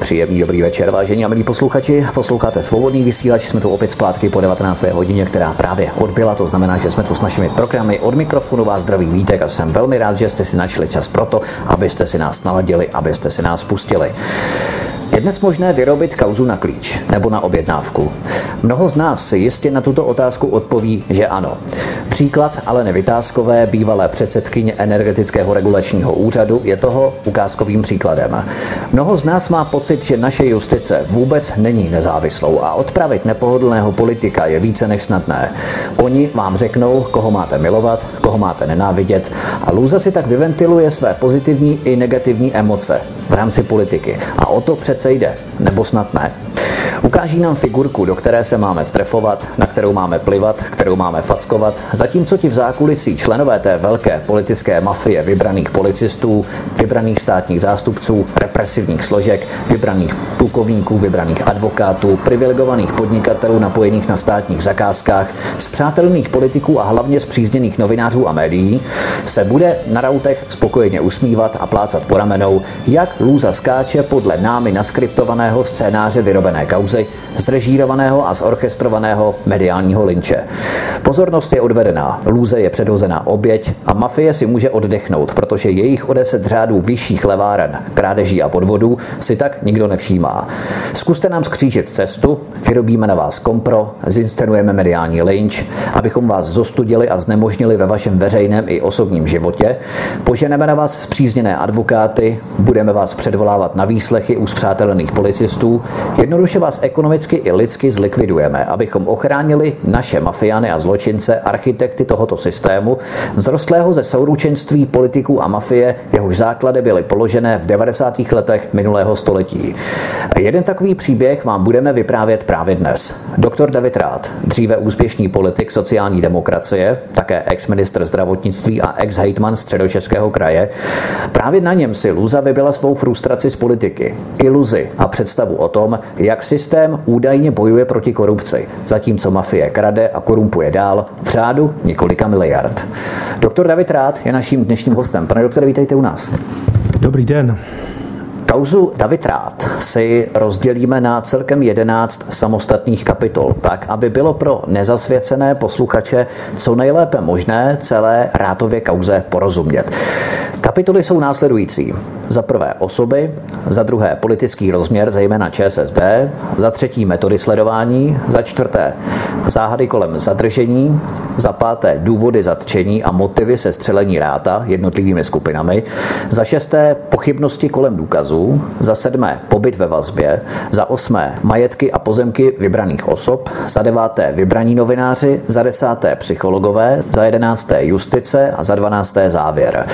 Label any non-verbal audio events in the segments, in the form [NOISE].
Příjemný dobrý večer, vážení a milí posluchači. Posloucháte svobodný vysílač, jsme tu opět zpátky po 19. hodině, která právě odbyla. To znamená, že jsme tu s našimi programy od mikrofonu vás zdraví vítek a jsem velmi rád, že jste si našli čas pro to, abyste si nás naladili, abyste si nás pustili. Je dnes možné vyrobit kauzu na klíč nebo na objednávku? Mnoho z nás si jistě na tuto otázku odpoví, že ano. Příklad ale nevytázkové bývalé předsedkyně energetického regulačního úřadu je toho ukázkovým příkladem. Mnoho z nás má pocit, že naše justice vůbec není nezávislou a odpravit nepohodlného politika je více než snadné. Oni vám řeknou, koho máte milovat, koho máte nenávidět a Lůza si tak vyventiluje své pozitivní i negativní emoce v rámci politiky. A o to přece jde, nebo snad ne. Ukáží nám figurku, do které se máme strefovat, kterou máme plivat, kterou máme fackovat, zatímco ti v zákulisí členové té velké politické mafie vybraných policistů, vybraných státních zástupců, represivních složek, vybraných plukovníků, vybraných advokátů, privilegovaných podnikatelů napojených na státních zakázkách, zpřátelných politiků a hlavně zpřízněných novinářů a médií, se bude na rautech spokojeně usmívat a plácat po ramenou, jak lůza skáče podle námi naskriptovaného scénáře vyrobené kauzy zrežírovaného a zorchestrovaného mediálního linče. Pozornost je odvedená, lůze je předhozená oběť a mafie si může oddechnout, protože jejich o deset řádů vyšších leváren, krádeží a podvodů si tak nikdo nevšímá. Zkuste nám skřížit cestu, vyrobíme na vás kompro, zinscenujeme mediální lynč, abychom vás zostudili a znemožnili ve vašem veřejném i osobním životě, poženeme na vás zpřízněné advokáty, budeme vás předvolávat na výslechy u zpřátelených policistů, jednoduše vás ekonomicky i lidsky zlikvidujeme, abychom ochránili naše mafiány a zločince, architekty tohoto systému, vzrostlého ze souručenství politiků a mafie, jehož základy byly položené v 90. letech minulého století. Jeden takový příběh vám budeme vyprávět právě dnes. Doktor David Rád, dříve úspěšný politik sociální demokracie, také ex-ministr zdravotnictví a ex-hejtman středočeského kraje, právě na něm si Luza vybila svou frustraci z politiky, iluzi a představu o tom, jak systém systém údajně bojuje proti korupci, zatímco mafie krade a korumpuje dál v řádu několika miliard. Doktor David Rád je naším dnešním hostem. Pane doktore, vítejte u nás. Dobrý den. Kauzu David Rád si rozdělíme na celkem 11 samostatných kapitol, tak aby bylo pro nezasvěcené posluchače co nejlépe možné celé Rátově kauze porozumět. Kapitoly jsou následující. Za prvé osoby, za druhé politický rozměr, zejména ČSSD, za třetí metody sledování, za čtvrté záhady kolem zadržení, za páté důvody zatčení a motivy se střelení ráta jednotlivými skupinami, za šesté pochybnosti kolem důkazů, za sedmé pobyt ve vazbě, za osmé majetky a pozemky vybraných osob, za deváté vybraní novináři, za desáté psychologové, za jedenácté justice a za dvanácté závěr.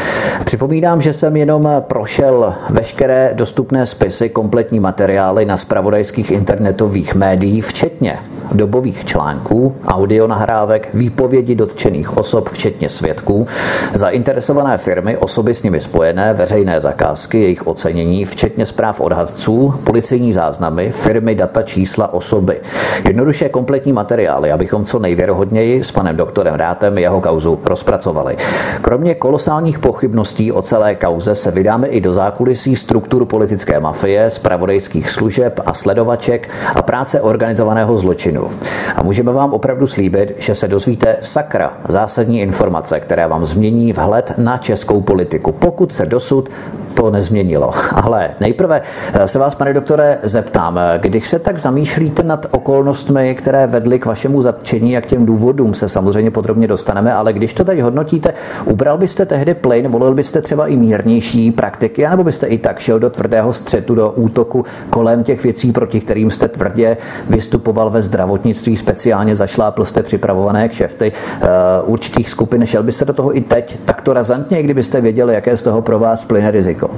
Připomínám, že jsem jenom prošel veškeré dostupné spisy, kompletní materiály na spravodajských internetových médií, včetně dobových článků, audionahrávek, výpovědi dotčených osob, včetně svědků, zainteresované firmy, osoby s nimi spojené, veřejné zakázky, jejich ocenění, včetně zpráv odhadců, policejní záznamy, firmy, data, čísla, osoby. Jednoduše kompletní materiály, abychom co nejvěrohodněji s panem doktorem Rátem jeho kauzu rozpracovali. Kromě kolosálních pochybností o celé kauze se vydáme i do zákulisí struktur politické mafie, spravodajských služeb a sledovaček a práce organizovaného zločinu. A můžeme vám opravdu slíbit, že se dozvíte sakra zásadní informace, které vám změní vhled na českou politiku, pokud se dosud to nezměnilo. Ale nejprve eh, se vás, pane doktore, zeptám, eh, když se tak zamýšlíte nad okolnostmi, které vedly k vašemu zatčení a k těm důvodům se samozřejmě podrobně dostaneme, ale když to teď hodnotíte, ubral byste tehdy plyn, volil byste třeba i mírnější praktiky, anebo byste i tak šel do tvrdého střetu, do útoku kolem těch věcí, proti kterým jste tvrdě vystupoval ve zdravotnictví, speciálně zašlápl jste připravované kšefty uh, určitých skupin. Šel byste do toho i teď takto razantně, kdybyste věděli, jaké z toho pro vás plyne riziko?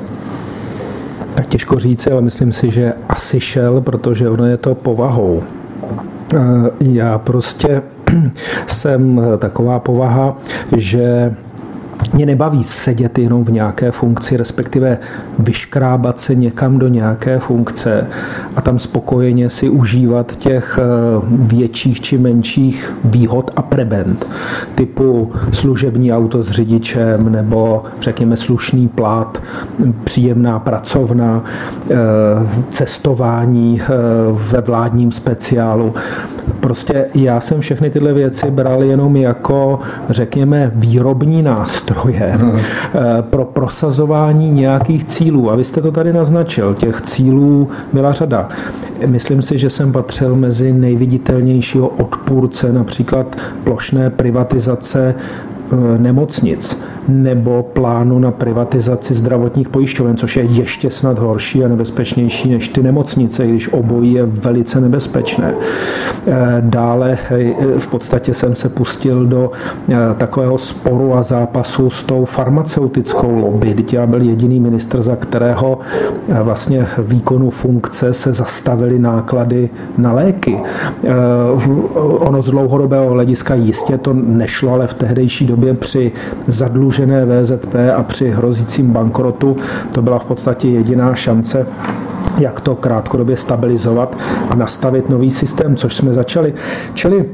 Tak těžko říct, ale myslím si, že asi šel, protože ono je to povahou. Eh, já prostě [CLEARS THROAT] jsem taková povaha, že mě nebaví sedět jenom v nějaké funkci, respektive vyškrábat se někam do nějaké funkce a tam spokojeně si užívat těch eh, větších či menších výhod a prebend, typu služební auto s řidičem nebo řekněme slušný plat, příjemná pracovna, eh, cestování eh, ve vládním speciálu. Prostě já jsem všechny tyhle věci bral jenom jako, řekněme, výrobní nástroje hmm. pro prosazování nějakých cílů. A vy jste to tady naznačil, těch cílů byla řada. Myslím si, že jsem patřil mezi nejviditelnějšího odpůrce například plošné privatizace eh, nemocnic nebo plánu na privatizaci zdravotních pojišťoven, což je ještě snad horší a nebezpečnější než ty nemocnice, když obojí je velice nebezpečné. Eh, dále eh, v podstatě jsem se pustil do eh, takového sporu a zápasu s tou farmaceutickou lobby. Teď já byl jediný ministr, za kterého vlastně výkonu funkce se zastavily náklady na léky. Ono z dlouhodobého hlediska jistě to nešlo, ale v tehdejší době při zadlužení zadlužené VZP a při hrozícím bankrotu to byla v podstatě jediná šance, jak to krátkodobě stabilizovat a nastavit nový systém, což jsme začali. Čili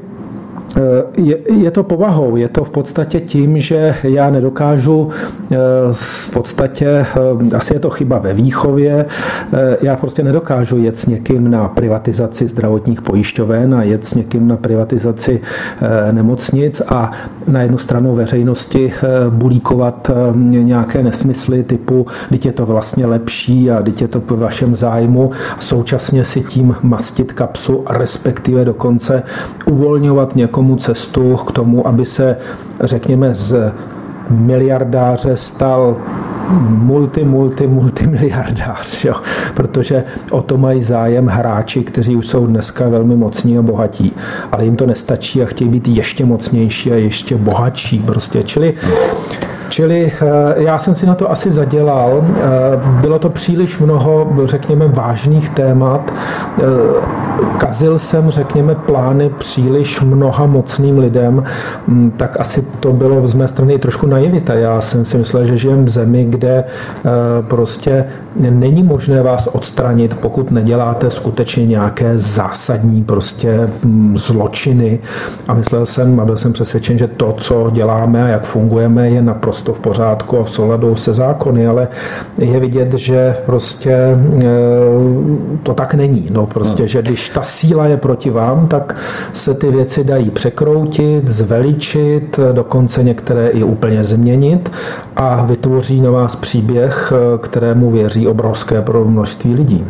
je, je to povahou, je to v podstatě tím, že já nedokážu eh, v podstatě, eh, asi je to chyba ve výchově, já prostě nedokážu jet s někým na privatizaci zdravotních pojišťoven a jet s někým na privatizaci nemocnic a na jednu stranu veřejnosti bulíkovat nějaké nesmysly typu, teď je to vlastně lepší a teď je to v vašem zájmu. A současně si tím mastit kapsu, respektive dokonce uvolňovat někomu někomu cestu k tomu, aby se, řekněme, z miliardáře stal multi, multi, multimiliardář, jo? protože o to mají zájem hráči, kteří už jsou dneska velmi mocní a bohatí, ale jim to nestačí a chtějí být ještě mocnější a ještě bohatší prostě, čili Čili eh, já jsem si na to asi zadělal. Eh, bylo to příliš mnoho, řekněme, vážných témat. Eh, kazil jsem, řekněme, plány příliš mnoha mocným lidem, hm, tak asi to bylo z mé strany trošku naivita. Já jsem si myslel, že žijem v zemi, kde prostě není možné vás odstranit, pokud neděláte skutečně nějaké zásadní prostě hm, zločiny. A myslel jsem a byl jsem přesvědčen, že to, co děláme a jak fungujeme, je naprosto v pořádku a v souladu se zákony, ale je vidět, že prostě e, to tak není. No prostě, že když ta síla je proti vám, tak se ty věci dají překroutit, zveličit, dokonce některé i úplně změnit a vytvoří na vás příběh, e, kterému věří obrovské pro množství lidí.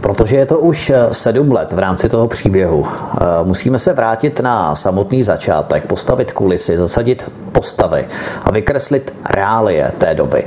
Protože je to už eh, sedm let v rámci toho příběhu. Eh, musíme se vrátit na samotný začátek, postavit kulisy, zasadit postavy a vykreslit reálie té doby.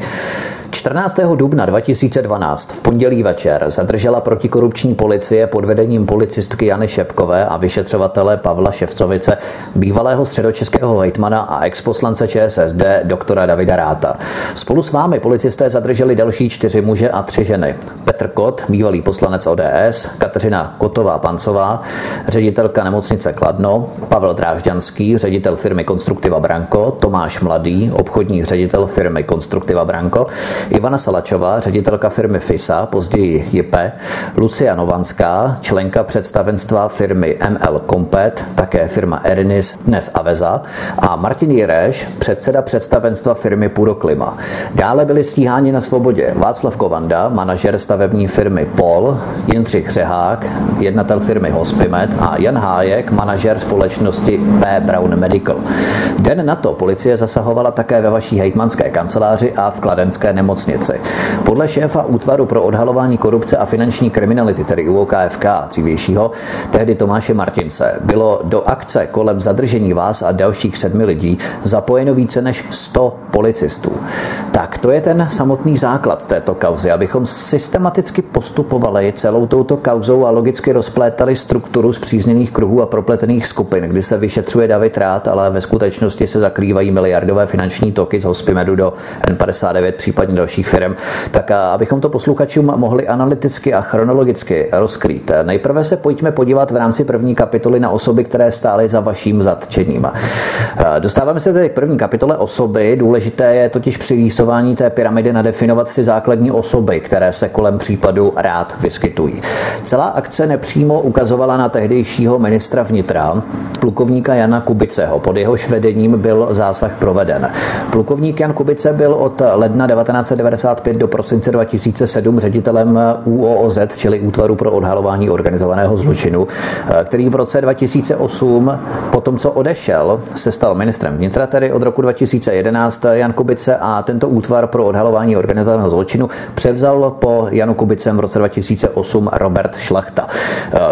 14. dubna 2012 v pondělí večer zadržela protikorupční policie pod vedením policistky Jany Šepkové a vyšetřovatele Pavla Ševcovice, bývalého středočeského hejtmana a exposlance ČSSD doktora Davida Ráta. Spolu s vámi policisté zadrželi další čtyři muže a tři ženy. Petr Kot, bývalý poslanec ODS, Kateřina Kotová Pancová, ředitelka nemocnice Kladno, Pavel Drážďanský, ředitel firmy Konstruktiva Branko, Tomáš Mladý, obchodní ředitel firmy Konstruktiva Branko, Ivana Salačová, ředitelka firmy FISA, později JIPE, Lucia Novanská, členka představenstva firmy ML Compet, také firma Erinis, dnes Aveza, a Martin Jireš, předseda představenstva firmy Puroklima. Dále byli stíháni na svobodě Václav Kovanda, manažer stavební firmy POL, Jindřich Řehák, jednatel firmy Hospimed a Jan Hájek, manažer společnosti P. Brown Medical. Den na to policie zasahovala také ve vaší hejtmanské kanceláři a v kladenské nemocnici nemocnici. Podle šéfa útvaru pro odhalování korupce a finanční kriminality, tedy UOKFK dřívějšího, tehdy Tomáše Martince, bylo do akce kolem zadržení vás a dalších sedmi lidí zapojeno více než 100 policistů. Tak to je ten samotný základ této kauzy, abychom systematicky postupovali celou touto kauzou a logicky rozplétali strukturu zpřízněných kruhů a propletených skupin, kdy se vyšetřuje David Rád, ale ve skutečnosti se zakrývají miliardové finanční toky z Hospimedu do N59, případně dalších firm. Tak abychom to posluchačům mohli analyticky a chronologicky rozkrýt, nejprve se pojďme podívat v rámci první kapitoly na osoby, které stály za vaším zatčením. Dostáváme se tedy k první kapitole osoby. Důležité je totiž při rýsování té pyramidy nadefinovat si základní osoby, které se kolem případu rád vyskytují. Celá akce nepřímo ukazovala na tehdejšího ministra vnitra, plukovníka Jana Kubiceho. Pod jehož vedením byl zásah proveden. Plukovník Jan Kubice byl od ledna 1995 do prosince 2007 ředitelem UOOZ, čili Útvaru pro odhalování organizovaného zločinu, který v roce 2008, po tom, co odešel, se stal ministrem vnitra, tedy od roku 2011 Jan Kubice a tento útvar pro odhalování organizovaného zločinu převzal po Janu Kubicem v roce 2008 Robert Šlachta.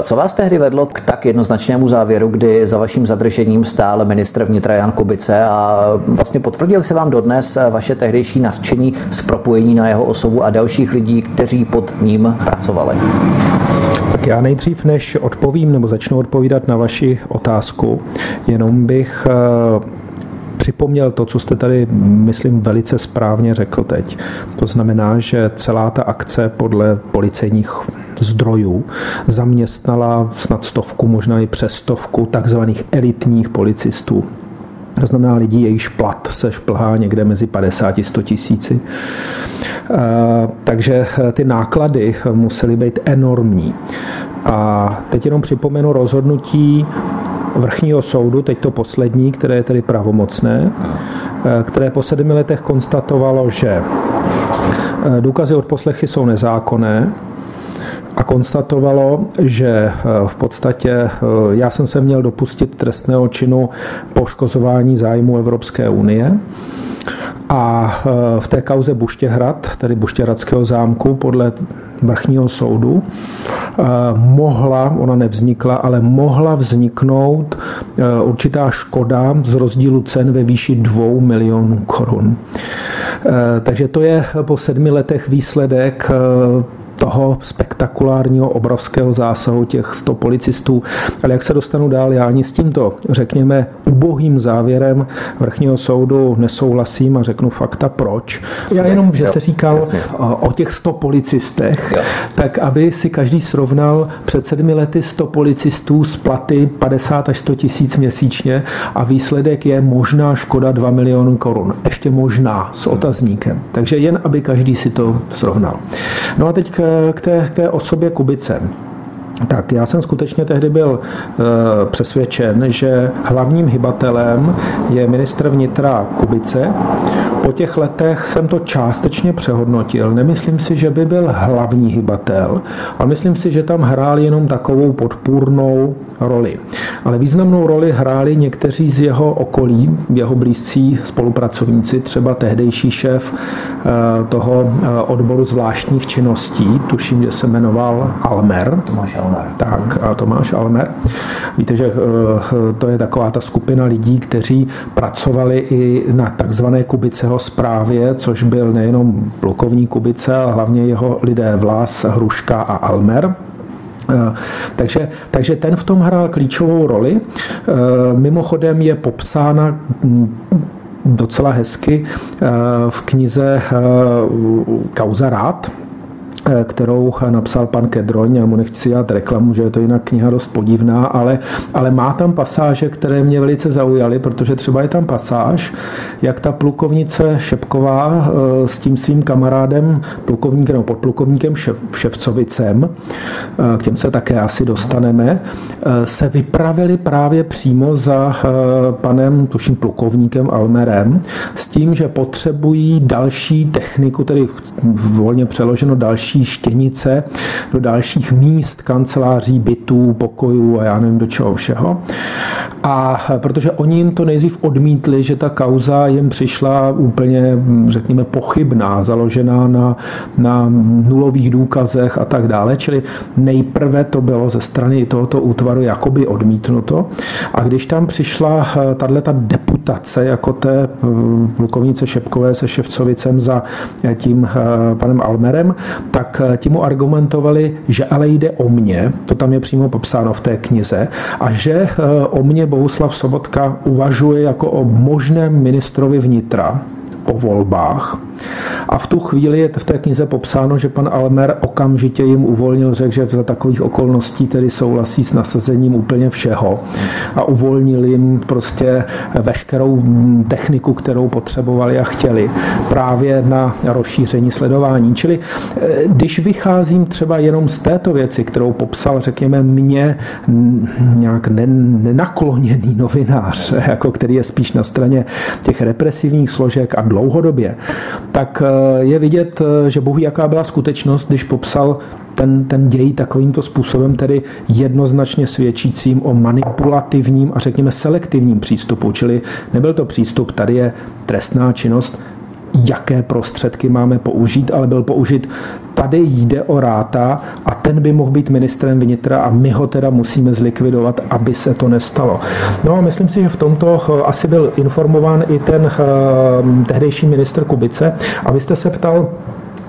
Co vás tehdy vedlo k tak jednoznačnému závěru, kdy za vaším zadržením stál ministr vnitra Jan Kubice a vlastně potvrdil se vám dodnes vaše tehdejší nadšení z propojení na jeho osobu a dalších lidí, kteří pod ním pracovali? Tak já nejdřív, než odpovím nebo začnu odpovídat na vaši otázku, jenom bych eh, připomněl to, co jste tady, myslím, velice správně řekl teď. To znamená, že celá ta akce podle policejních zdrojů zaměstnala snad stovku, možná i přes stovku takzvaných elitních policistů. To znamená lidí, jejichž plat se šplhá někde mezi 50 a 100 tisíci. Takže ty náklady musely být enormní. A teď jenom připomenu rozhodnutí vrchního soudu, teď to poslední, které je tedy pravomocné, eh, které po sedmi letech konstatovalo, že eh, důkazy od poslechy jsou nezákonné, a konstatovalo, že eh, v podstatě já jsem se měl dopustit trestného činu poškozování zájmu Evropské unie a e, v té kauze Buštěhrad, tedy Buštěhradského zámku, podle vrchního soudu, mohla, ona nevznikla, ale mohla vzniknout určitá škoda z rozdílu cen ve výši 2 milionů korun. Takže to je po sedmi letech výsledek toho spektakulárního obrovského zásahu těch 100 policistů. Ale jak se dostanu dál, já ani s tímto, řekněme, ubohým závěrem vrchního soudu nesouhlasím a řeknu fakta proč. Já jenom, že se říkal o těch 100 policistech, tak aby si každý srovnal před sedmi lety 100 policistů z platy 50 až 100 tisíc měsíčně a výsledek je možná škoda 2 milionů korun. Ještě možná s otazníkem. Takže jen, aby každý si to srovnal. No a teď k té, k té osobě Kubice. Tak já jsem skutečně tehdy byl e, přesvědčen, že hlavním hybatelem je ministr vnitra Kubice. Po těch letech jsem to částečně přehodnotil. Nemyslím si, že by byl hlavní hybatel, ale myslím si, že tam hrál jenom takovou podpůrnou roli. Ale významnou roli hráli někteří z jeho okolí, jeho blízcí spolupracovníci, třeba tehdejší šéf e, toho e, odboru zvláštních činností, tuším, že se jmenoval Almer. Almer. Tak, a Tomáš Almer. Víte, že eh, to je taková ta skupina lidí, kteří pracovali i na takzvané Kubiceho zprávě, což byl nejenom plukovník Kubice, ale hlavně jeho lidé Vlas, Hruška a Almer. Eh, takže, takže ten v tom hrál klíčovou roli. Eh, mimochodem je popsána hm, docela hezky v knize Kauza rád, Eh, kterou napsal pan Kedroň, já mu nechci dělat reklamu, že je to jinak kniha dost podivná, ale, ale má tam pasáže, které mě velice zaujaly, protože třeba je tam pasáž, jak ta plukovnice Šepková eh, s tím svým kamarádem, plukovníkem nebo podplukovníkem Ševcovicem, eh, k těm se také asi dostaneme, se vypravili právě přímo za panem, tuším, plukovníkem Almerem, s tím, že potřebují další techniku, tedy volně přeloženo další další štěnice, do dalších míst, kanceláří, bytů, pokojů a já nevím do čeho všeho. A protože oni jim to nejdřív odmítli, že ta kauza jim přišla úplně, řekněme, pochybná, založená na, na nulových důkazech a tak dále. Čili nejprve to bylo ze strany tohoto útvaru jakoby odmítnuto. A když tam přišla eh, tato deputace jako té eh, plukovnice Šepkové se Ševcovicem za eh, tím panem Almerem, tak ti mu argumentovali, že ale jde o mě, to tam je přímo popsáno v té knize, a že o mě Bohuslav Sobotka uvažuje jako o možném ministrovi vnitra, po volbách. A v tu chvíli je v té knize popsáno, že pan Almer okamžitě jim uvolnil, řekl, že za takových okolností tedy souhlasí s nasazením úplně všeho a uvolnil jim prostě veškerou techniku, kterou potřebovali a chtěli právě na rozšíření sledování. Čili eh, když vycházím třeba jenom z této věci, kterou popsal, řekněme, mě nějak nenakloněný novinář, [LAUGHS] jako který je spíš na straně těch represivních složek a dlouhodobě, tak eh, je vidět, eh, že bohu jaká byla skutečnost, když popsal ten, ten děj takovýmto způsobem, tedy jednoznačně svědčícím o manipulativním a řekněme selektivním přístupu. Čili nebyl to přístup, tady je trestná činnost, jaké prostředky máme použít, ale byl použit tady jde o ráta a ten by mohl být ministrem vnitra a my ho teda musíme zlikvidovat, aby se to nestalo. No a myslím si, že v tomto eh, asi byl informován i ten eh, tehdejší ministr Kubice a vy jste se ptal,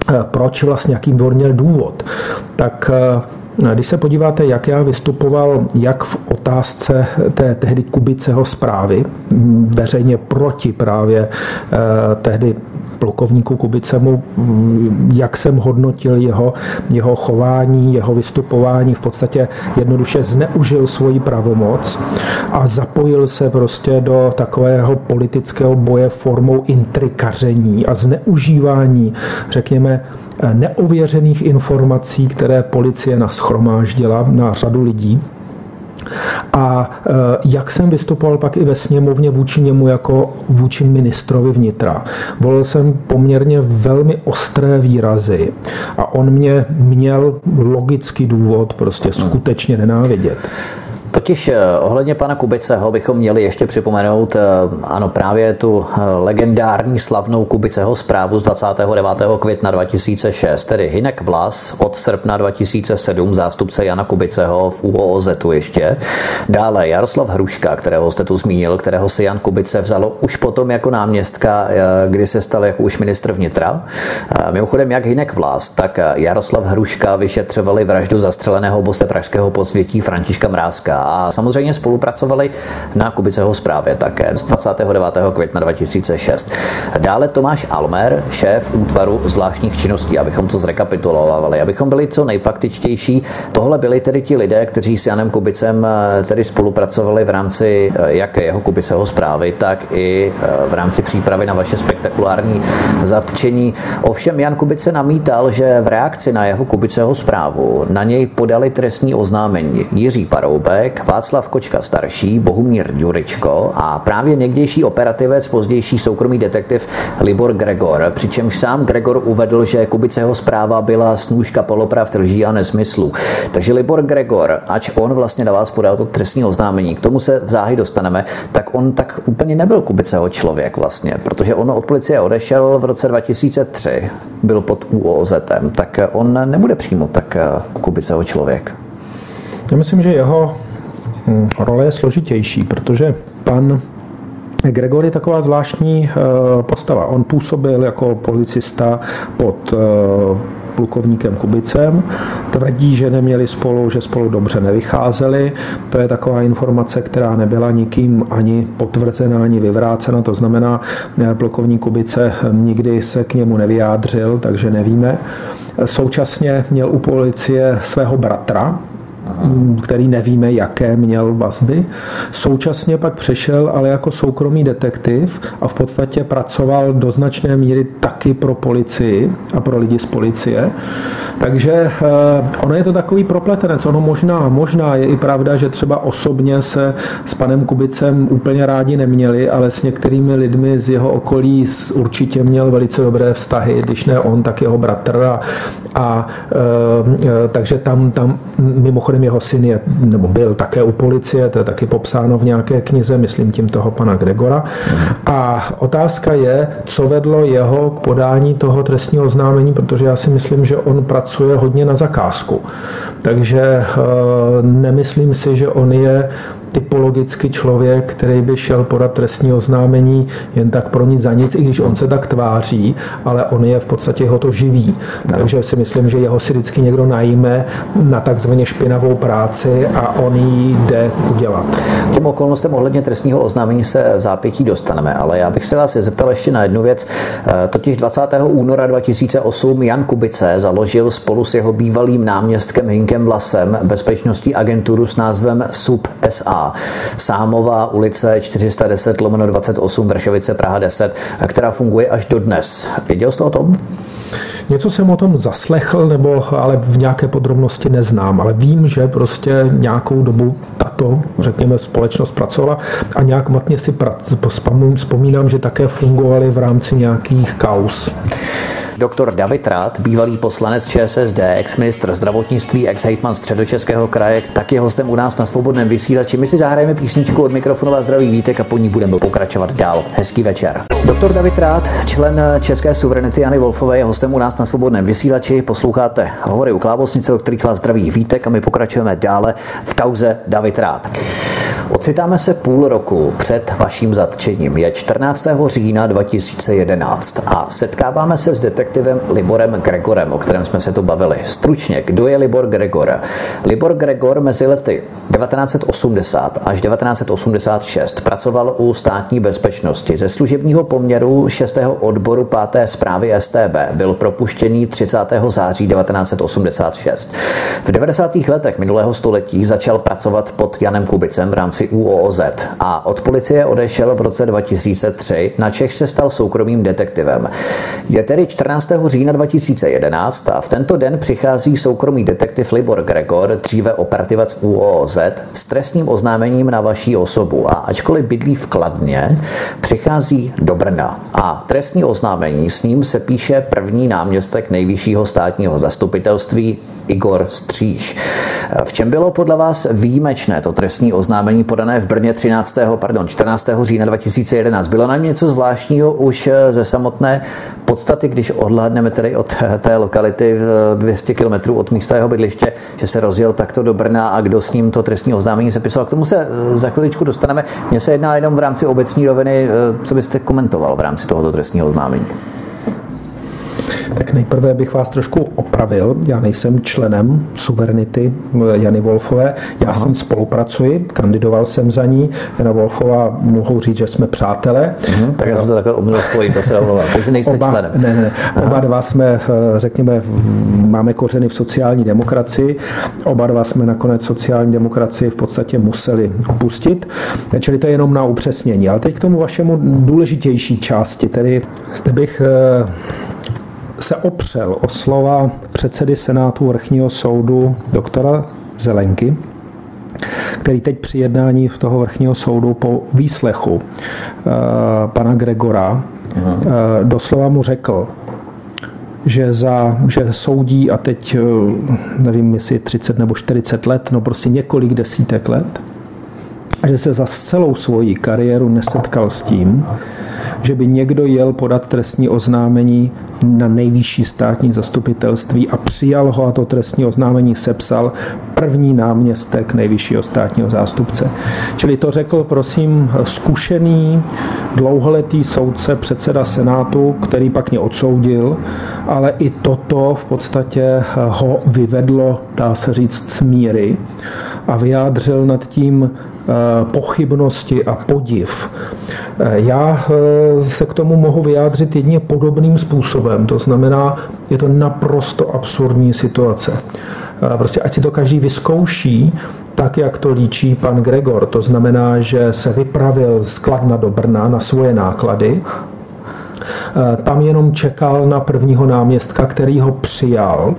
eh, proč vlastně, jakým měl důvod. Tak když se podíváte, jak já vystupoval, jak v otázce té tehdy Kubiceho zprávy, veřejně proti právě tehdy plukovníku Kubicemu, jak jsem hodnotil jeho, jeho chování, jeho vystupování, v podstatě jednoduše zneužil svoji pravomoc a zapojil se prostě do takového politického boje formou intrikaření a zneužívání, řekněme, neověřených informací, které policie naschromáždila na řadu lidí. A e, jak jsem vystupoval pak i ve sněmovně vůči němu jako vůči ministrovi vnitra. Volil jsem poměrně velmi ostré výrazy a on mě měl logický důvod prostě skutečně nenávidět. Totiž eh, ohledně pana Kubiceho bychom měli ještě připomenout, eh, ano, právě tu eh, legendární slavnou Kubiceho zprávu z 29. května 2006, tedy Hinek Vlas od srpna 2007, zástupce Jana Kubiceho v UOZ ještě. Dále Jaroslav Hruška, kterého jste tu zmínil, kterého si Jan Kubice vzalo už potom jako náměstka, kdy se stal jako už ministr vnitra. Mimochodem, jak Hinek Vlas, tak Jaroslav Hruška vyšetřovali vraždu zastřeleného bose pražského posvětí Františka Mrázka a samozřejmě spolupracovali na Kubiceho zprávě také z 29. května 2006. Dále Tomáš Almer, šéf útvaru zvláštních činností, abychom to zrekapitulovali, abychom byli co nejfaktičtější. Tohle byli tedy ti lidé, kteří s Janem Kubicem eh, tedy spolupracovali v rámci eh, jak jeho Kubiceho zprávy, tak i eh, v rámci přípravy na vaše spektakulární zatčení. Ovšem Jan Kubice namítal, že v reakci na jeho Kubiceho zprávu na něj podali trestní oznámení Jiří Paroubek, Turek, Václav Kočka starší, Bohumír Ďuričko a právě někdejší operativec, pozdější soukromý detektiv Libor Gregor, přičemž sám Gregor uvedl, že Kubiceho zpráva byla snůžka polopravd, lží a nesmyslů. Takže Libor Gregor, ač on vlastně na vás podal to trestní oznámení, k tomu se v záhy dostaneme, tak on tak úplně nebyl Kubiceho člověk vlastně, protože on od policie odešel v roce 2003, byl pod UOZ, tak on nebude přímo tak Kubiceho člověk. Já myslím, že jeho role je složitější, protože pan Gregor je taková zvláštní eh, postava. On působil jako policista pod eh, plukovníkem Kubicem. Tvrdí, že neměli spolu, že spolu dobře nevycházeli. To je taková informace, která nebyla nikým ani potvrzená, ani vyvrácena. To znamená, eh, plukovník Kubice nikdy se k němu nevyjádřil, takže nevíme. Současně měl u policie svého bratra, který nevíme, jaké měl vazby. Současně pak přešel ale jako soukromý detektiv a v podstatě pracoval do značné míry taky pro policii a pro lidi z policie. Takže eh, ono je to takový propletenec. Ono možná, možná je i pravda, že třeba osobně se s panem Kubicem úplně rádi neměli, ale s některými lidmi z jeho okolí určitě měl velice dobré vztahy, když ne on, tak jeho bratr. A, a e, takže tam, tam mimochodem Mimochodem jeho syn je, nebo byl také u policie, to je taky popsáno v nějaké knize, myslím tím toho pana Gregora. A otázka je, co vedlo jeho k podání toho trestního oznámení, protože já si myslím, že on pracuje hodně na zakázku. Takže eh, nemyslím si, že on je typologicky člověk, který by šel podat trestní oznámení jen tak pro nic za nic, i když on se tak tváří, ale on je v podstatě ho to živí. No. Takže si myslím, že jeho si vždycky někdo najme na takzvaně špinavou práci a on ji jde udělat. K těm okolnostem ohledně trestního oznámení se v zápětí dostaneme, ale já bych se vás zeptal ještě na jednu věc. Eh, totiž 20. února 2008 Jan Kubice založil spolu s jeho bývalým náměstkem Hinkem Vlasem bezpečnostní agenturu s názvem SUB SA. Sámová ulice 410 lomeno 28 Vršovice Praha 10, která funguje až do dnes. Věděl jste o tom? Něco jsem o tom zaslechl, nebo ale v nějaké podrobnosti neznám, ale vím, že prostě nějakou dobu tato, řekněme, společnost pracovala a nějak matně si vzpomínám, že také fungovaly v rámci nějakých kaus. Doktor David Rád, bývalý poslanec ČSSD, ex-ministr zdravotnictví, ex-hejtman středočeského kraje, tak je hostem u nás na svobodném vysílači. My si zahrajeme písničku od mikrofonu a zdravý vítek a po ní budeme pokračovat dál. Hezký večer. Doktor David Rád, člen České suverenity Jany Wolfové, je hostem u nás na svobodném vysílači. Posloucháte hovory u Klávosnice, o kterých vás zdraví vítek a my pokračujeme dále v kauze David Rád. Ocitáme se půl roku před vaším zatčením. Je 14. října 2011 a setkáváme se s detektivem Liborem Gregorem, o kterém jsme se tu bavili. Stručně, kdo je Libor Gregor? Libor Gregor mezi lety 1980 až 1986 pracoval u státní bezpečnosti. Ze služebního poměru 6. odboru 5. zprávy STB byl propuštěný 30. září 1986. V 90. letech minulého století začal pracovat pod Janem Kubicem v rámci UOOZ a od policie odešel v roce 2003, na Čech se stal soukromým detektivem. Je tedy 14. října 2011 a v tento den přichází soukromý detektiv Libor Gregor, dříve operativec UOOZ, s trestním oznámením na vaší osobu a ačkoliv bydlí v Kladně, přichází do Brna a trestní oznámení s ním se píše první náměstek nejvyššího státního zastupitelství Igor Stříž. V čem bylo podle vás výjimečné to trestní oznámení podané v Brně 13. pardon, 14. října 2011? Bylo na něco zvláštního už ze samotné podstaty, když odhlédneme tedy od té lokality 200 km od místa jeho bydliště, že se rozjel takto do Brna a kdo s ním to trestní oznámení sepisoval. K tomu se eh, za chviličku dostaneme. Mně se jedná jenom v rámci obecní roviny, eh, co byste komentoval v rámci tohoto trestního oznámení. Tak nejprve bych vás trošku opravil. Já nejsem členem Suverenity Jany Wolfové. Já Aha. ní spolupracuji, kandidoval jsem za ní. Jana Wolfová, mohu říct, že jsme přátelé. Mhm, tak já jsem to takhle omylil spojit, to se omlouvám. Takže nejste oba, členem. Ne, ne, oba dva jsme, eh, řekněme, máme kořeny v sociální demokracii. Oba dva jsme nakonec sociální demokracii v podstatě museli opustit. Čili to je jenom na upřesnění. Ale teď k tomu vašemu důležitější části, tedy zde bych eh, se opřel o slova předsedy Senátu vrchního soudu doktora Zelenky, který teď při jednání v toho vrchního soudu po výslechu uh, pana Gregora uh, doslova mu řekl, že, za, že soudí a teď uh, nevím, jestli 30 nebo 40 let, no prostě několik desítek let, a že se za celou svoji kariéru nesetkal s tím, že by někdo jel podat trestní oznámení na nejvyšší státní zastupitelství a přijal ho a to trestní oznámení sepsal první náměstek nejvyššího státního zástupce. Čili to řekl, prosím, zkušený dlouholetý soudce, předseda Senátu, který pak mě odsoudil, ale i toto v podstatě ho vyvedlo, dá se říct, z míry a vyjádřil nad tím eh, pochybnosti a podiv. Eh, já eh, se k tomu mohu vyjádřit jedině podobným způsobem, to znamená, je to naprosto absurdní situace. Prostě ať si to každý vyzkouší, tak, jak to líčí pan Gregor. To znamená, že se vypravil z Kladna do Brna na svoje náklady, tam jenom čekal na prvního náměstka, který ho přijal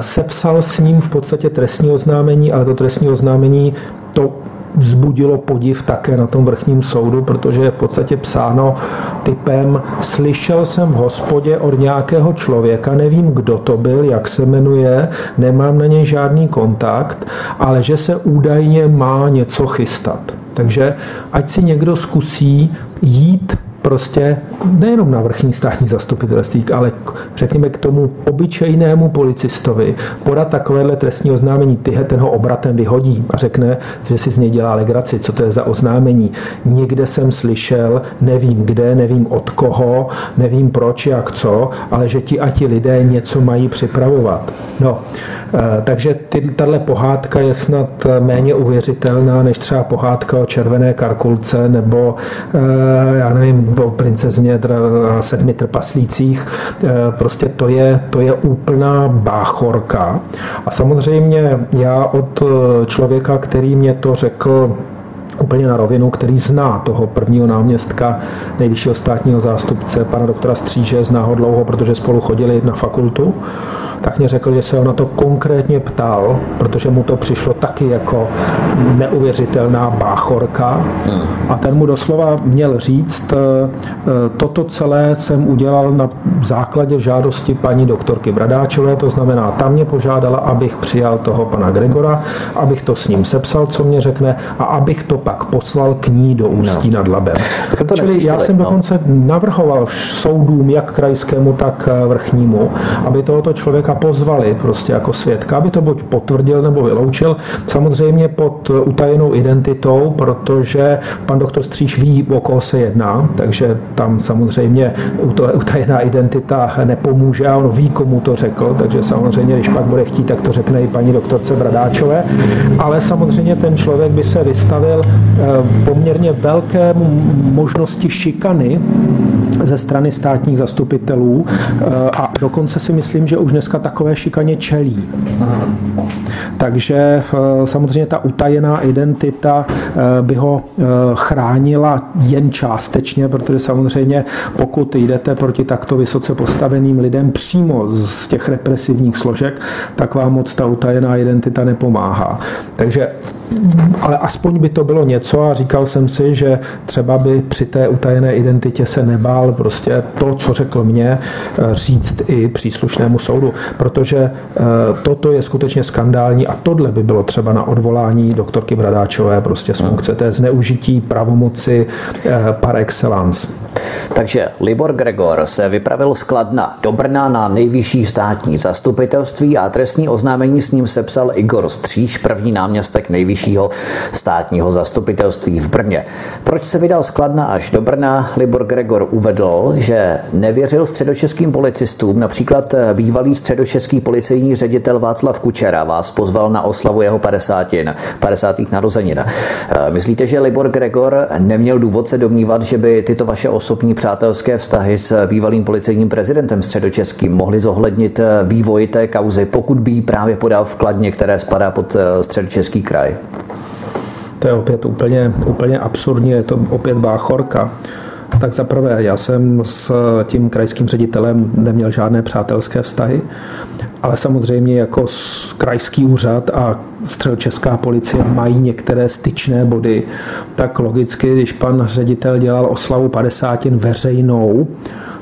sepsal s ním v podstatě trestní oznámení, ale to trestní oznámení to vzbudilo podiv také na tom vrchním soudu, protože je v podstatě psáno typem slyšel jsem v hospodě od nějakého člověka, nevím, kdo to byl, jak se jmenuje, nemám na něj žádný kontakt, ale že se údajně má něco chystat. Takže ať si někdo zkusí jít prostě nejenom na vrchní státní zastupitelství, ale řekněme k tomu obyčejnému policistovi podat takovéhle trestní oznámení, tyhle ten ho obratem vyhodí a řekne, že si z něj dělá legraci, co to je za oznámení. Někde jsem slyšel, nevím kde, nevím od koho, nevím proč, jak co, ale že ti a ti lidé něco mají připravovat. No, eh, takže tahle pohádka je snad méně uvěřitelná než třeba pohádka o červené karkulce nebo eh, já nevím, o princezně sedmi trpaslících. Eh, prostě to je, to je úplná báchorka. A samozřejmě já od člověka, který mě to řekl úplně na rovinu, který zná toho prvního náměstka nejvyššího státního zástupce, pana doktora Stříže, zná ho dlouho, protože spolu chodili na fakultu tak mě řekl, že se ho na to konkrétně ptal, protože mu to přišlo taky jako neuvěřitelná báchorka. A ten mu doslova měl říct, eh, eh, toto celé jsem udělal na základě žádosti paní doktorky Bradáčové, to znamená, tam mě požádala, abych přijal toho pana Gregora, abych to s ním sepsal, co mě řekne, a abych to pak poslal k ní do Ústí no. nad Labem. Čili já jsem no. dokonce navrhoval soudům, jak krajskému, tak eh, vrchnímu, aby tohoto člověka člověka pozvali prostě jako svědka, aby to buď potvrdil nebo vyloučil, samozřejmě pod utajenou identitou, protože pan doktor Stříž ví, o koho se jedná, takže tam samozřejmě utajená identita nepomůže a on ví, komu to řekl, takže samozřejmě, když pak bude chtít, tak to řekne i paní doktorce Bradáčové, ale samozřejmě ten člověk by se vystavil eh, poměrně velké možnosti šikany ze strany státních zastupitelů eh, a dokonce si myslím, že už dneska takové šikaně čelí. Takže eh, samozřejmě ta utajená identita eh, by ho chránila jen částečně, protože samozřejmě pokud jdete proti takto vysoce postaveným lidem přímo z těch represivních složek, tak vám moc ta utajená identita nepomáhá. Takže ale aspoň by to bylo něco a říkal jsem si, že třeba by při té utajené identitě se nebál prostě to, co řekl mě, eh, říct i příslušnému soudu, protože eh, toto je skutečně skandální a tohle by bylo třeba na odvolání doktorky Bradáčové prostě z funkce té zneužití pravomoci eh, par excellence. Takže Libor Gregor se vypravil z Kladna do Brna na nejvyšší státní zastupitelství a trestní oznámení s ním sepsal Igor Stříž, první náměstek nejvyššího státního zastupitelství v Brně. Proč se vydal z Kladna až do Brna? Libor Gregor uvedl, že nevěřil středočeským policistům, například bývalý středočeský policejní ředitel Václav Kučera vás pozval na oslavu jeho 50. 50. narozenin. Myslíte, že Libor Gregor neměl důvod se domnívat, že by tyto vaše osobní přátelské vztahy s bývalým policejním prezidentem středočeským mohly zohlednit vývoj té kauzy, pokud by právě podal v Kladně, které spadá pod eh, středočeský kraj? To je opět úplně, úplně absurdní, je to opět báchorka. Tak za prvé, já jsem s tím krajským ředitelem neměl žádné přátelské vztahy, ale samozřejmě jako krajský úřad a středočeská policie mají některé styčné body, tak logicky, když pan ředitel dělal oslavu 50 veřejnou,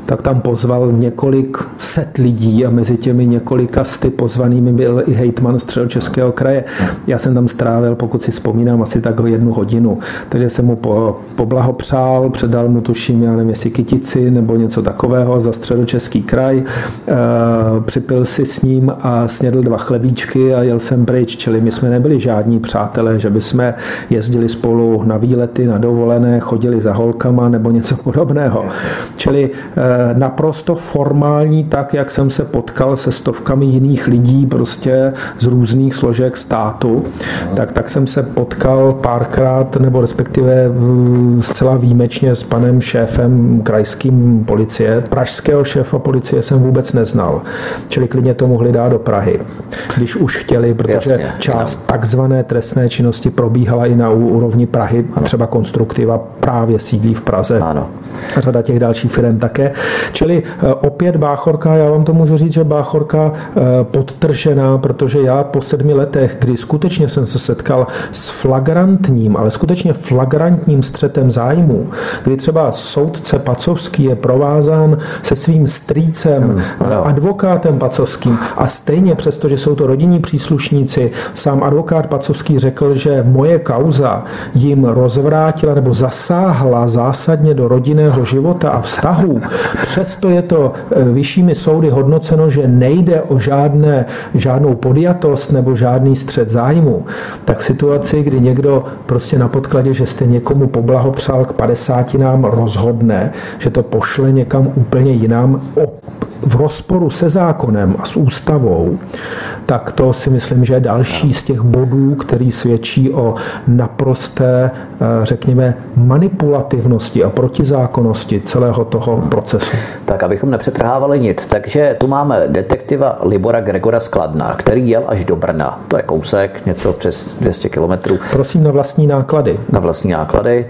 tak tam pozval několik set lidí a mezi těmi několika sty pozvanými byl i hejtman středočeského kraje. Já jsem tam strávil, pokud si vzpomínám, asi tak jednu hodinu. Takže jsem mu po, poblahopřál, předal mu tuším, já nevím, jestli kytici nebo něco takového za středočeský kraj. E, připil si s ním a snědl dva chlebíčky a jel jsem pryč, čili my jsme nebyli žádní přátelé, že by jsme jezdili spolu na výlety, na dovolené, chodili za holkama nebo něco podobného. Čili e, naprosto formální, tak jak jsem se potkal se stovkami jiných lidí prostě z různých složek státu, tak, tak jsem se potkal párkrát, nebo respektive mm, zcela výjimečně s panem šéfem krajským policie. Pražského šéfa policie jsem vůbec neznal, čili klidně to mohli dát do Prahy, když už chtěli, protože Jasně, část no. takzvané trestné činnosti probíhala i na úrovni Prahy, třeba konstruktiva právě sídlí v Praze. Ano. Řada těch dalších firm také. Čili opět Báchorka, já vám to můžu říct, že Báchorka podtržená, protože já po sedmi letech, kdy skutečně jsem se setkal s flagrantním, ale skutečně flagrantním střetem zájmu, kdy třeba soudce Pacovský je provázán se svým strýcem, hmm, advokátem Pacovským a stejně přesto, že jsou to rodinní příslušníci, sám advokát Pacovský řekl, že moje kauza jim rozvrátila nebo zasáhla zásadně do rodinného života a vztahu. Přesto je to e, vyššími soudy hodnoceno, že nejde o žádné, žádnou podjatost nebo žádný střed zájmu. Tak v situaci, kdy někdo prostě na podkladě, že jste někomu poblahopřál k 50 nám rozhodne, že to pošle někam úplně jinam v rozporu se zákonem a s ústavou, tak to si myslím, že je další z těch bodů, který svědčí o naprosté, eh, řekněme, manipulativnosti a protizákonnosti celého toho procesu. Tak, abychom nepřetrhávali nic, takže tu máme detektiva Libora Gregora Skladna, který jel až do Brna. To je kousek, něco přes 200 kilometrů. Prosím na vlastní náklady. Na vlastní náklady.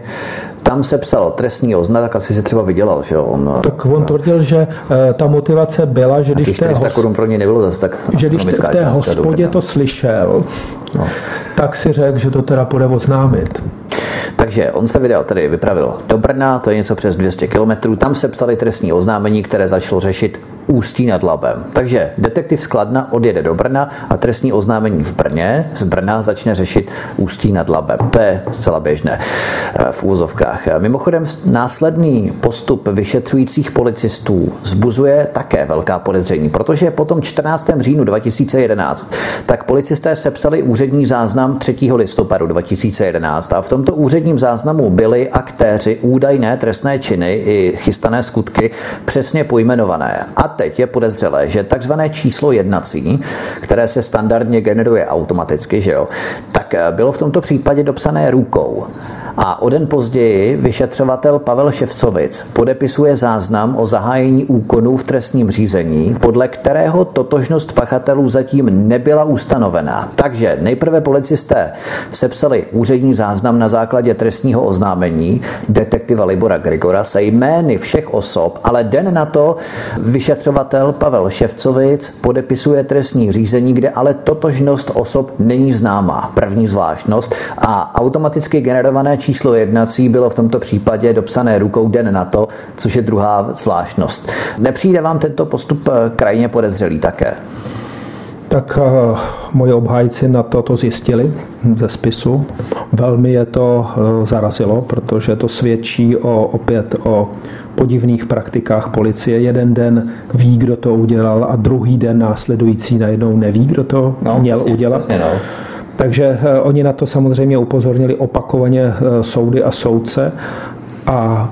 Tam se psalo trestní oznak, tak asi si třeba vydělal, že on. Tak on tvrdil, že eh, ta motivace byla, že když té hos... korun pro ně nebylo zase tak že když v té hospodě to slyšel, no. tak si řekl, že to teda půjde oznámit. Takže on se vydal, tedy vypravil do Brna, to je něco přes 200 kilometrů, tam se psali trestní oznámení, které začalo řešit Ústí nad Labem. Takže detektiv Skladna odjede do Brna a trestní oznámení v Brně z Brna začne řešit Ústí nad Labem. To je zcela běžné eh, v úzovkách. Mimochodem následný postup vyšetřujících policistů zbuzuje také velká podezření, protože po tom 14. říjnu 2011 tak policisté sepsali úřední záznam 3. listopadu 2011 a v tomto úředním záznamu byli aktéři údajné trestné činy i chystané skutky přesně pojmenované. A teď je podezřelé, že takzvané číslo jednací, které se standardně generuje automaticky, že jo, tak bylo v tomto případě dopsané rukou. A o den později vyšetřovatel Pavel Ševcovic podepisuje záznam o zahájení úkonů v trestním řízení, podle kterého totožnost pachatelů zatím nebyla ustanovená. Takže nejprve policisté sepsali úřední záznam na základě trestního oznámení detektiva Libora Grigora se jmény všech osob, ale den na to vyšetřovatel Pavel Ševcovic podepisuje trestní řízení, kde ale totožnost osob není známá. První zvláštnost a automaticky generované číslo jednací bylo v tomto případě dopsané rukou den na to, což je druhá zvláštnost. Nepřijde vám tento postup eh, krajně podezřelý také? Tak uh, moji obhájci na to to zjistili ze spisu. Velmi je to uh, zarazilo, protože to svědčí o, opět o podivných praktikách policie. Jeden den ví, kdo to udělal a druhý den následující najednou neví, kdo to no, měl vlastně, udělat. Vlastně, no. Takže eh, oni na to samozřejmě upozornili opakovaně eh, soudy a soudce a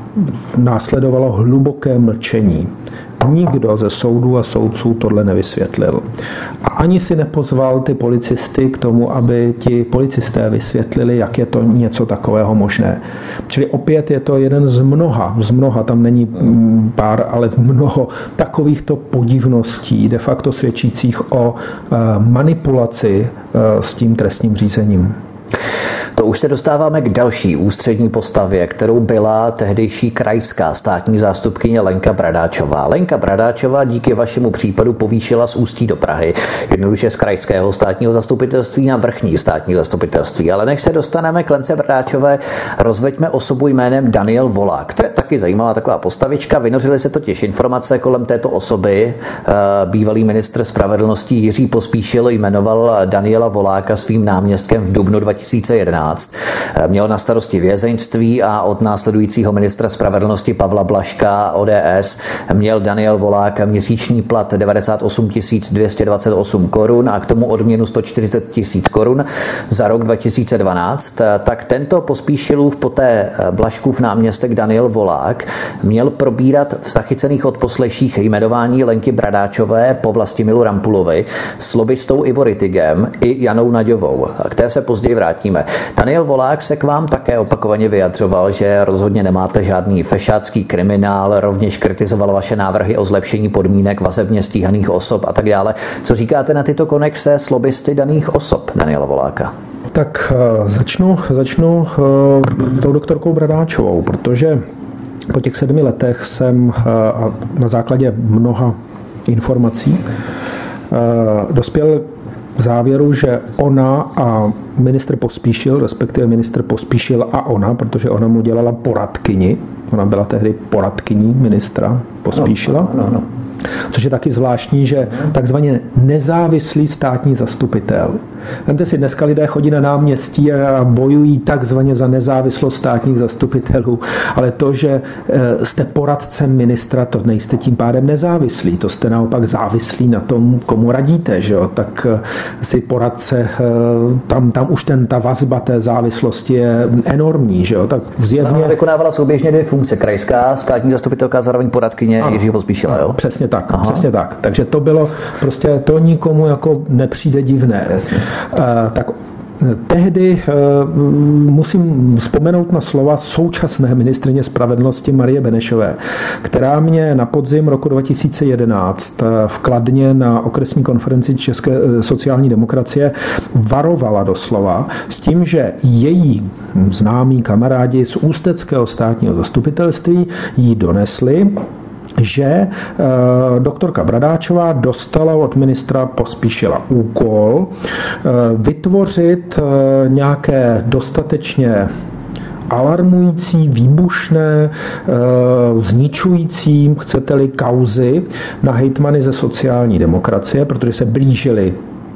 následovalo hluboké mlčení. Nikdo ze soudů a soudců tohle nevysvětlil. A ani si nepozval ty policisty k tomu, aby ti policisté vysvětlili, jak je to něco takového možné. Čili opět je to jeden z mnoha, z mnoha, tam není mm, pár, ale mnoho takovýchto podivností, de facto svědčících o eh, manipulaci eh, s tím trestním řízením. To už se dostáváme k další ústřední postavě, kterou byla tehdejší krajská státní zástupkyně Lenka Bradáčová. Lenka Bradáčová díky vašemu případu povýšila z Ústí do Prahy, jednoduše z krajského státního zastupitelství na vrchní státní zastupitelství. Ale než se dostaneme k Lence Bradáčové, rozveďme osobu jménem Daniel Volák. To je taky zajímavá taková postavička. Vynořily se totiž informace kolem této osoby. Eh, bývalý ministr spravedlnosti Jiří Pospíšil jmenoval Daniela Voláka svým náměstkem v dubnu 2011. Měl na starosti vězeňství a od následujícího ministra spravedlnosti Pavla Blaška ODS měl Daniel Volák měsíční plat 98 228 korun a k tomu odměnu 140 tisíc korun za rok 2012, tak tento pospíšilův poté Blaškův náměstek Daniel Volák měl probírat v zachycených odposleších jmenování Lenky Bradáčové po Milu Rampulovi s lobbystou Ivo Ritigem i Janou Naďovou. K té se později vrátíme. Daniel Volák se k vám také opakovaně vyjadřoval, že rozhodně nemáte žádný fešácký kriminál, rovněž kritizoval vaše návrhy o zlepšení podmínek vazebně stíhaných osob a tak dále. Co říkáte na tyto konexe s lobbysty daných osob Daniela Voláka? Tak eh, začnu, začnu uh, tou doktorkou Bradáčovou, protože po těch sedmi letech jsem na základě mnoha informací dospěl k závěru, že ona a ministr Pospíšil, respektive ministr Pospíšil a ona, protože ona mu dělala poradkyni, ona byla tehdy poradkyní ministra Pospíšila, no, no, no. což je taky zvláštní, že takzvaně nezávislý státní zastupitel Vemte si, dneska lidé chodí na náměstí a bojují takzvaně za nezávislost státních zastupitelů, ale to, že eh, jste poradcem ministra, to nejste tím pádem nezávislí, to jste naopak závislí na tom, komu radíte, že jo? tak eh, si poradce, eh, tam, tam už ten, ta vazba té závislosti je enormní, že jo? tak zjevně... No, vykonávala souběžně dvě funkce, krajská, státní zastupitelka, zároveň poradkyně ano, Jiřího Pospíšila, jo? Přesně tak, Aha. přesně tak. Takže to bylo prostě, to nikomu jako nepřijde divné. Jasně. Eh, tak Tehdy eh, musím vzpomenout na slova současné ministrině spravedlnosti Marie Benešové, která mě na podzim roku 2011 v Kladně na okresní konferenci České sociální demokracie varovala doslova s tím, že její známí kamarádi z Ústeckého státního zastupitelství jí donesli, že eh, doktorka Bradáčová dostala od ministra Pospíšila úkol eh, vytvořit eh, nějaké dostatečně alarmující, výbušné, zničující, chcete-li, kauzy na hejtmany ze sociální demokracie, protože se blížily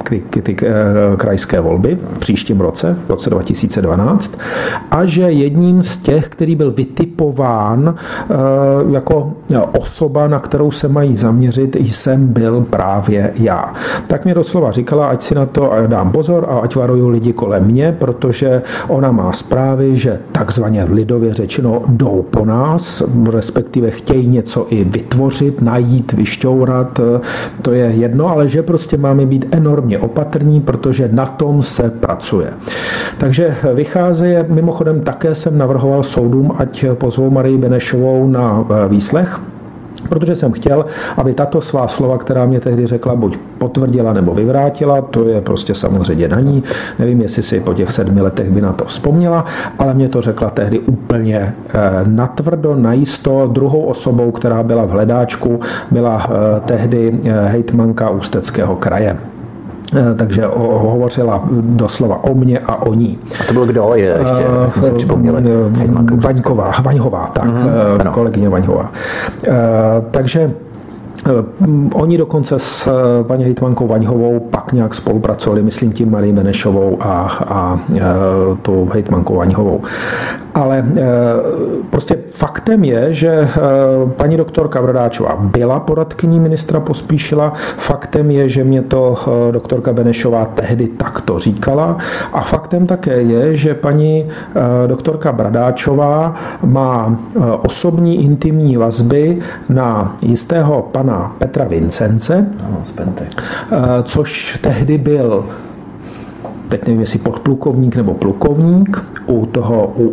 ty, ty eh, krajské volby v příštím roce, v roce 2012, a že jedním z těch, který byl vytipován eh, jako osoba, na kterou se mají zaměřit, jsem byl právě já. Tak mi doslova říkala, ať si na to dám pozor a ať varuju lidi kolem mě, protože ona má zprávy, že takzvaně lidově řečeno jdou po nás, respektive chtějí něco i vytvořit, najít, vyšťourat, eh, to je jedno, ale že prostě máme být enormně opatrní, protože na tom se pracuje. Takže vycházejí, mimochodem také jsem navrhoval soudům, ať pozvou Marii Benešovou na eh, výslech, protože jsem chtěl, aby tato svá slova, která mě tehdy řekla, buď potvrdila nebo vyvrátila, to je prostě samozřejmě na ní. Nevím, jestli si po těch sedmi letech by na to vzpomněla, ale mě to řekla tehdy úplně eh, natvrdo, najisto. Druhou osobou, která byla v hledáčku, byla eh, tehdy hejtmanka Ústeckého kraje. Eh, takže hovořila doslova o mně a o ní. A to byl kdo je ještě, jak se připomněli? Vaňková, Vaňhová, tak, mm-hmm, kolegyně Vaňhová. Takže Oni dokonce s paní hejtmankou Vaňhovou pak nějak spolupracovali, myslím tím Marii Benešovou a, a tu hejtmankou Vaňhovou. Ale prostě faktem je, že paní doktorka Brodáčová byla poradkyní ministra Pospíšila, faktem je, že mě to doktorka Benešová tehdy takto říkala. A faktem také je, že paní doktorka Bradáčová má osobní intimní vazby na jistého pana Petra Vincence, ano, což tehdy byl teď nevím, jestli podplukovník nebo plukovník u toho u,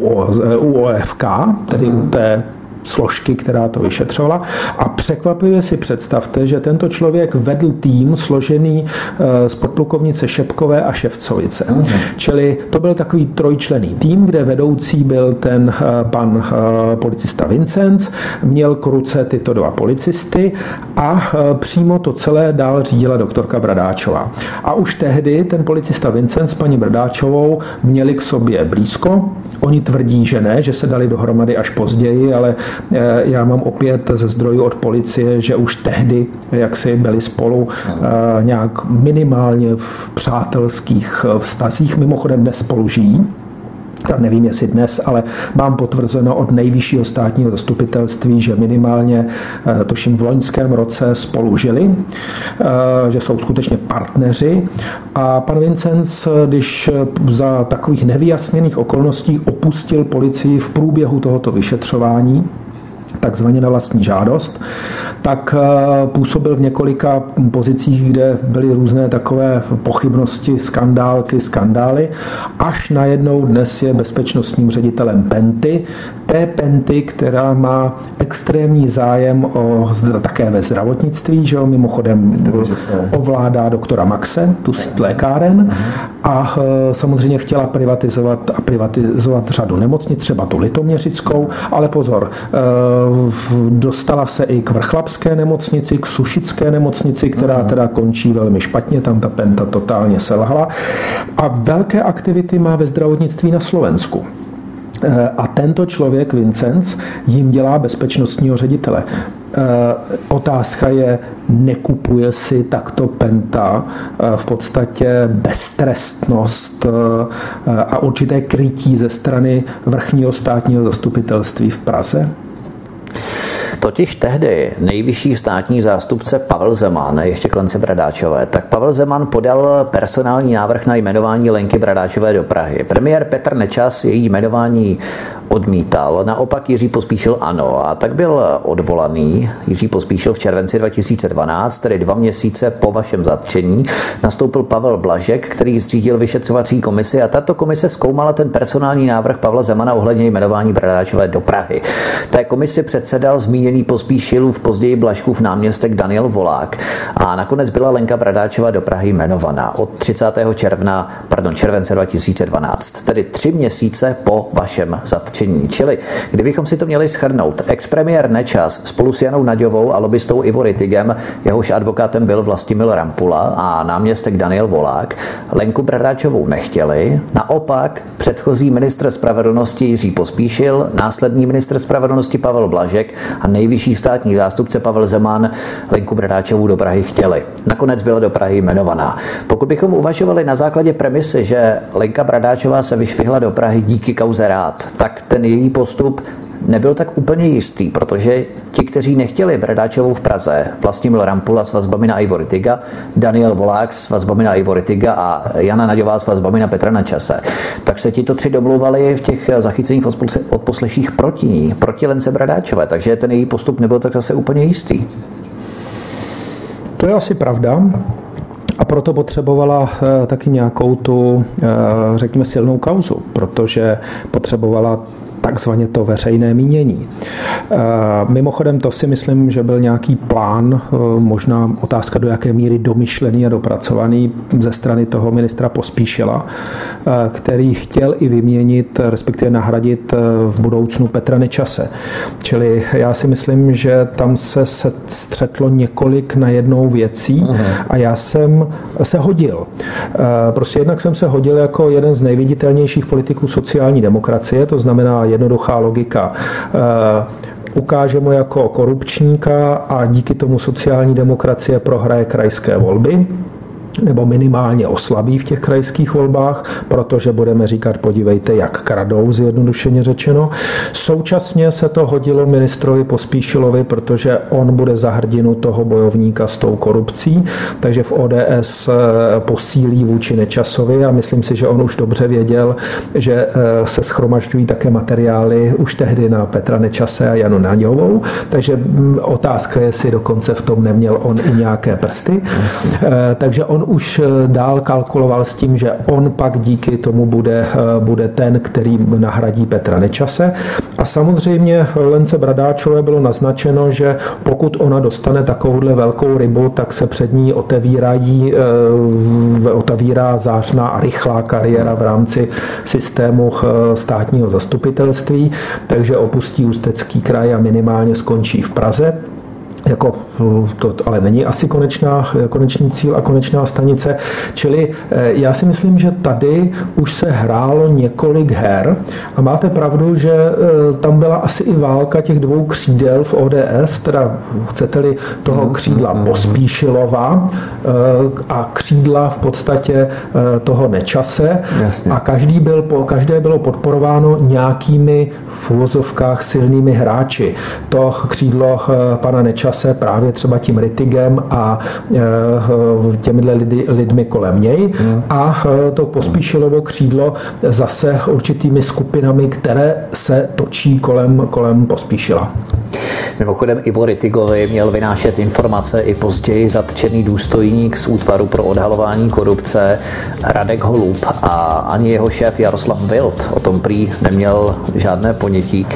u OFK, tedy u té složky, která to vyšetřovala. A překvapivě si představte, že tento člověk vedl tým složený eh, z podplukovnice Šepkové a Ševcovice. Mm. Čili to byl takový trojčlený tým, kde vedoucí byl ten eh, pan eh, policista Vincenc, měl k ruce tyto dva policisty a přímo to celé dál řídila doktorka Bradáčová. A už tehdy ten policista Vincenc s paní Bradáčovou měli k sobě blízko. Oni tvrdí, že ne, že se dali dohromady až později, ale já mám opět ze zdrojů od policie, že už tehdy, jak si byli spolu eh, nějak minimálně v přátelských eh, vztazích, mimochodem dnes spolu žijí, tak nevím, jestli dnes, ale mám potvrzeno od nejvyššího státního zastupitelství, že minimálně, tuším, v loňském roce spolu žili, že jsou skutečně partneři. A pan Vincenc, když za takových nevyjasněných okolností opustil policii v průběhu tohoto vyšetřování, takzvaně na vlastní žádost, tak eh, působil v několika pozicích, kde byly různé takové pochybnosti, skandálky, skandály, až najednou dnes je bezpečnostním ředitelem Penty, té Penty, která má extrémní zájem o také ve zdravotnictví, že jo, mimochodem ovládá doktora Maxe, tu síť lékáren. A eh, samozřejmě chtěla privatizovat a privatizovat řadu nemocnic, třeba tu litoměřickou, ale pozor, eh, dostala se i k vrchlapské nemocnici, k sušické nemocnici, která teda končí velmi špatně, tam ta penta totálně selhala. A velké aktivity má ve zdravotnictví na Slovensku. Eh, a tento člověk, Vincenc, jim dělá bezpečnostního ředitele. Eh, otázka je, nekupuje si takto Penta eh, v podstatě beztrestnost a určité krytí ze strany vrchního státního zastupitelství v Praze? Totiž tehdy nejvyšší státní zástupce Pavel Zeman, ještě klence Bradáčové, tak Pavel Zeman podal personální návrh na jmenování Lenky Bradáčové do Prahy. Premiér Petr Nečas její jmenování odmítal, naopak Jiří Pospíšil ano a tak byl odvolaný. Jiří Pospíšil v červenci 2012, tedy dva měsíce po vašem zatčení, nastoupil Pavel Blažek, který zřídil vyšetřovací komisi a tato komise zkoumala ten personální návrh Pavla Zemana ohledně jmenování Bradáčové do Prahy. Té komisi předsedal zmíněný Pospíšilův později Blažkův náměstek Daniel Volák a nakonec byla Lenka Bradáčová do Prahy jmenovaná od 30. června, pardon, července 2012, tedy tři měsíce po vašem zatčení zatčení. Čili, kdybychom si to měli schrnout, expremiér Nečas spolu s Janou Naďovou a lobbystou Ivo Ritigem, jehož advokátem byl Vlastimil Rampula a náměstek Daniel Volák, Lenku Bradáčovou nechtěli. Naopak předchozí ministr spravedlnosti Jiří Pospíšil, následní ministr spravedlnosti Pavel Blažek a nejvyšší státní zástupce Pavel Zeman Lenku Bradáčovou do Prahy chtěli. Nakonec byla do Prahy jmenovaná. Pokud bychom uvažovali na základě premisy, že Lenka Bradáčová se vyšvihla do Prahy díky kauze rád, tak ten její postup nebyl tak úplně jistý, protože ti, kteří nechtěli Bradáčovou v Praze, Vlastimil Rampula s vazbami na Ivor Tiga, Daniel Volák s vazbami na Ivor Tiga a Jana Naďová s vazbami na Petra Načase, tak se tito tři domluvali v těch zachycených odposleších proti ní, proti Lence Bradáčové, takže ten její postup nebyl tak zase úplně jistý. To je asi pravda. A proto potřebovala eh, taky nějakou tu, eh, řekněme, silnou kauzu, protože potřebovala takzvaně to veřejné mínění. Eh, mimochodem to si myslím, že byl nějaký plán, eh, možná otázka do jaké míry domyšlený a dopracovaný ze strany toho ministra Pospíšila, eh, který chtěl i vyměnit, respektive nahradit v budoucnu Petra Nečase. Čili já si myslím, že tam se střetlo několik na jednou věcí uh-huh. a já jsem se hodil. Prostě jednak jsem se hodil jako jeden z nejviditelnějších politiků sociální demokracie, to znamená jednoduchá logika. Eh, ukáže mu jako korupčníka a díky tomu sociální demokracie prohraje krajské volby nebo minimálně oslabí v těch krajských volbách, protože budeme říkat, podívejte, jak kradou, zjednodušeně řečeno. Současně se to hodilo ministrovi Pospíšilovi, protože on bude za hrdinu toho bojovníka s tou korupcí, takže v ODS eh, posílí vůči Nečasovi a myslím si, že on už dobře věděl, že eh, se schromažďují také materiály už tehdy na Petra Nečase a Janu Naďovou, takže mm, otázka je, jestli dokonce v tom neměl on i nějaké prsty. Eh, takže on už eh, dál kalkuloval s tím, že on pak díky tomu bude, eh, bude ten, který nahradí Petra Nečase. A samozřejmě Lence Bradáčové bylo naznačeno, že pokud ona dostane takovouhle velkou rybu, tak se před ní otevírají, eh, otevírá zářná a rychlá kariéra v rámci systému státního zastupitelství, takže opustí Ústecký kraj a minimálně skončí v Praze jako to ale není asi konečná, konečný cíl a konečná stanice. Čili eh, já si myslím, že tady už se hrálo několik her a máte pravdu, že eh, tam byla asi i válka těch dvou křídel v ODS, teda chcete-li toho mhm, křídla mhm. Pospíšilova eh, a křídla v podstatě toho Nečase Jasně. a každý byl, každé bylo podporováno nějakými v uvozovkách silnými hráči. To křídlo pana Nečase čase právě třeba tím Ritigem a těmi lidmi kolem něj hmm. a to pospíšilovo křídlo zase určitými skupinami, které se točí kolem, kolem pospíšila. Mimochodem Ivo Ritigovi měl vynášet informace i později zatčený důstojník z útvaru pro odhalování korupce Radek Holub a ani jeho šéf Jaroslav Wild o tom prý neměl žádné ponětí.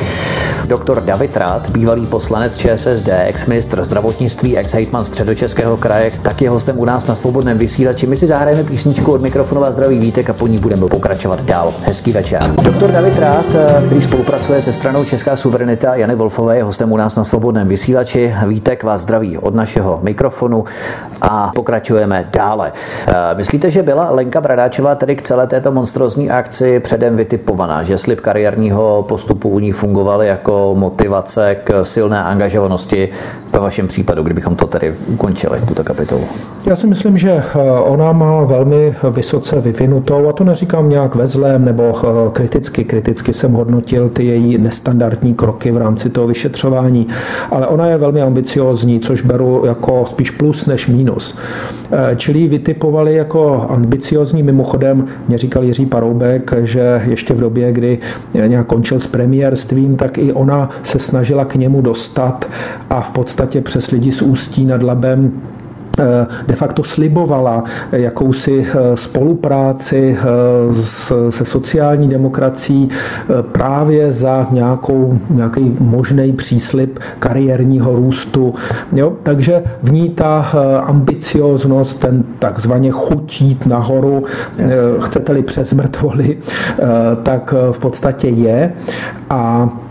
Doktor David Rád, bývalý poslanec ČSSD, ex-ministr zdravotnictví, ex-hejtman středočeského kraje, tak je hostem u nás na svobodném vysílači. My si zahrajeme písničku od mikrofonu a zdraví Vítek a po ní budeme pokračovat dál. Hezký večer. Doktor David Rád, který spolupracuje se stranou Česká suverenita Jany Wolfové, je hostem u nás na svobodném vysílači. Vítek vás zdraví od našeho mikrofonu a pokračujeme dále. Myslíte, že byla Lenka Bradáčová tedy k celé této monstrozní akci předem vytipovaná, že slib kariérního postupu u ní fungoval jako motivace k silné angažovanosti ve vašem případu, kdybychom to tedy ukončili, tuto kapitolu? Já si myslím, že eh, ona má velmi vysoce vyvinutou, a to neříkám nějak ve zlém nebo eh, kriticky, kriticky jsem hodnotil ty její nestandardní kroky v rámci toho vyšetřování, ale ona je velmi ambiciozní, což beru jako spíš plus než mínus. Eh, čili vytipovali jako ambiciozní, mimochodem mě říkal Jiří Paroubek, že ještě v době, kdy nějak končil s premiérstvím, tak i ona se snažila k němu dostat a v podstatě přes lidi z Ústí nad Labem Eh, de facto slibovala jakousi eh, spolupráci eh, se sociální demokracií právě za nějakou, nějaký možný příslip kariérního růstu. Jo? Takže v ní ta ambicioznost, ten takzvaně chutít nahoru, chcete-li přes mrtvoli, tak v podstatě je. A Eh,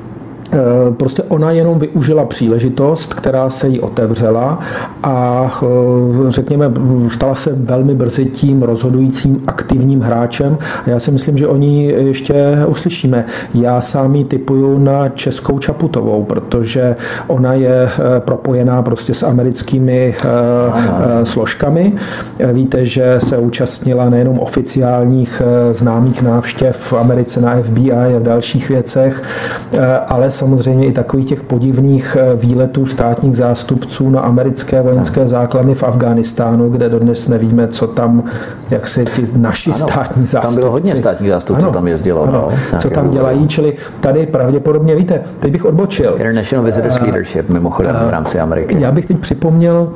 prostě ona jenom využila příležitost, která se jí otevřela a eh, řekněme, stala se velmi brzy tím rozhodujícím aktivním hráčem. A já si myslím, že oni ještě uslyšíme. Já sám ji typuju na Českou Čaputovou, protože ona je eh, propojená prostě s americkými Aha. složkami. Víte, že se účastnila nejenom oficiálních známých návštěv v Americe na FBI a v dalších věcech, ale samozřejmě i takových těch podivných eh, výletů státních zástupců na americké vojenské základny v Afghánistánu, kde dodnes nevíme, co tam, jak se ti naši ano, státní zástupci. Tam bylo hodně státních zástupců, ano, tam jezdilo. Ano, no, co tam dělají, čili tady pravděpodobně, víte, teď bych odbočil. International Visitors uh, Leadership, mimochodem, uh, v rámci Ameriky. Já bych teď připomněl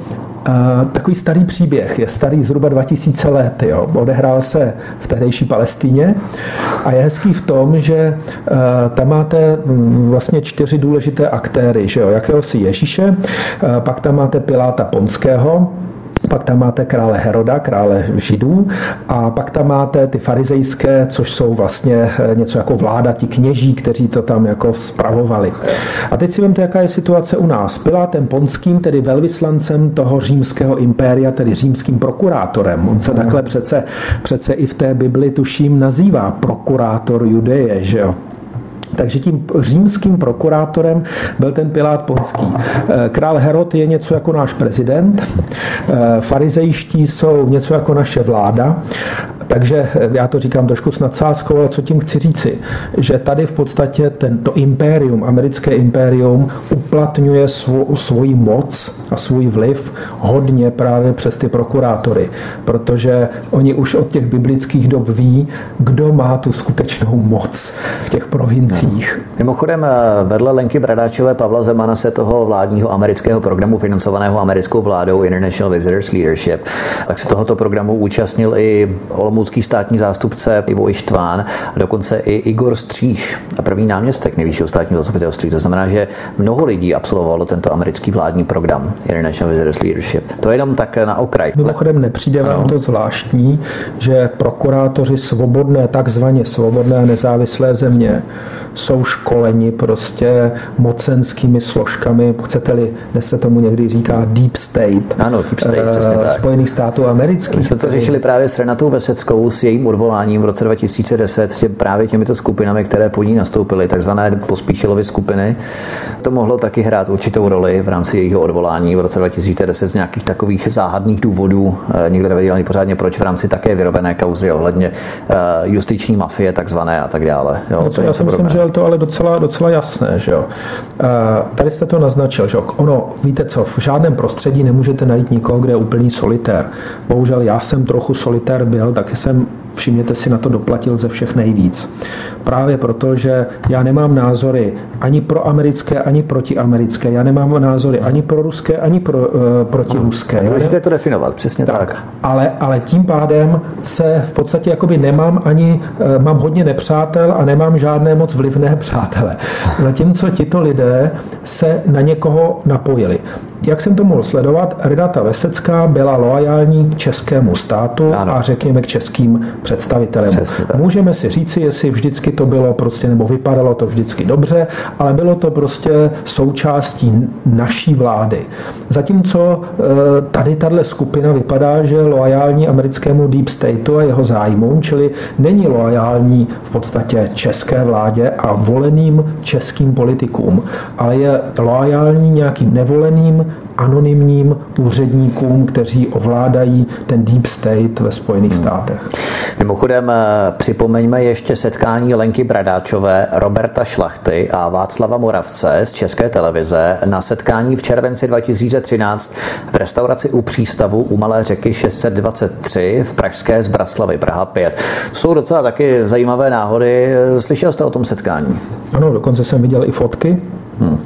takový starý příběh, je starý zhruba 2000 let, jo. odehrál se v tehdejší Palestíně a je hezký v tom, že uh, tam máte mm, vlastně čtyři důležité aktéry, že jo, jakéhosi Ježíše, uh, pak tam máte Piláta Ponského, pak tam máte krále Heroda, krále židů a pak tam máte ty farizejské, což jsou vlastně eh, něco jako vláda, ti kněží, kteří to tam jako spravovali. A teď si vemte, jaká je situace u nás. Pilátem Ponským, tedy velvyslancem toho římského impéria, tedy římským prokurátorem. On se takhle přece, přece i v té Bibli tuším nazývá prokurátor Judeje, že jo? Takže tím římským prokurátorem byl ten Pilát Ponský. Eh, král Herod je něco jako náš prezident, eh, farizejští jsou něco jako naše vláda, takže eh, já to říkám trošku s nadsázkou, ale co tím chci říci, že tady v podstatě tento impérium, americké impérium, uplatňuje svou, svoji moc a svůj vliv hodně právě přes ty prokurátory, protože oni už od těch biblických dob ví, kdo má tu skutečnou moc v těch provinciích. Investicích. Mimochodem, eh, vedle Lenky Bradáčové Pavla Zemana se toho vládního amerického programu financovaného americkou vládou International Visitors Leadership, tak se tohoto programu účastnil i olomoucký státní zástupce Ivo Ištván, a dokonce i Igor Stříž, první náměstek nejvyššího státního zastupitelství. To znamená, že mnoho lidí absolvovalo tento americký vládní program International Visitors Leadership. To je jenom tak na okraj. Mimochodem nepřijde vám to zvláštní, že prokurátoři svobodné, takzvaně svobodné a nezávislé země jsou školeni prostě mocenskými složkami, chcete-li, dnes se tomu někdy říká Deep State. Ano, Deep State, uh. Spojených států amerických. My jsme to řešili právě s Renatou Veseckou Veseckou s jejím odvoláním v roce 2010 tě, právě těmito skupinami, které po ní nastoupily, takzvané pospíšilovy skupiny, to mohlo taky hrát určitou roli v rámci jejího odvolání v roce 2010 z nějakých takových záhadných důvodů. Eh, nikdo nevěděl ani pořádně proč v rámci také vyrobené kauzy ohledně eh, justiční mafie takzvané a tak dále. Jo, no, to já si myslím, že je to ale docela, docela jasné. Že jo. Tady jste to naznačil, že ono, víte co, v žádném prostředí nemůžete najít nikoho, kde je úplný solitér. Bohužel já jsem trochu solitér byl, taky jsem všimněte si, na to doplatil ze všech nejvíc. Právě proto, že já nemám názory ani pro americké, ani protiamerické. Já nemám názory ani pro ruské, ani pro, uh, protiruské. Můžete to definovat, přesně tak. tak. Ale, ale tím pádem se v podstatě jakoby nemám ani, uh, mám hodně nepřátel a nemám žádné moc vlivné [LAUGHS] přátele. Zatímco tito lidé se na někoho napojili. Jak jsem to mohl sledovat, Renata Vesecká byla loajální k českému státu ano. a řekněme k českým představitelem. Můžeme si říci, jestli vždycky to bylo prostě, nebo vypadalo to vždycky dobře, ale bylo to prostě součástí naší vlády. Zatímco eh, tady tahle skupina vypadá, že loajální americkému Deep Stateu a jeho zájmům, čili není loajální v podstatě české vládě a voleným českým politikům, ale je loajální nějakým nevoleným anonymním úředníkům, kteří ovládají ten deep state ve Spojených hmm. státech. Mimochodem eh, připomeňme ještě setkání Lenky Bradáčové, Roberta Šlachty a Václava Moravce z České televize na setkání v červenci 2013 v restauraci u přístavu u Malé řeky 623 v Pražské z Braslavy, Praha 5. Jsou docela taky zajímavé náhody. Slyšel jste o tom setkání? Ano, dokonce jsem viděl i fotky. Hmm.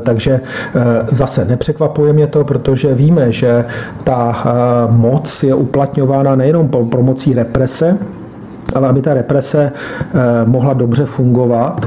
Takže eh, zase nepřekvapuje mě to, protože víme, že ta moc je uplatňována nejenom pomocí represe, ale aby ta represe mohla dobře fungovat,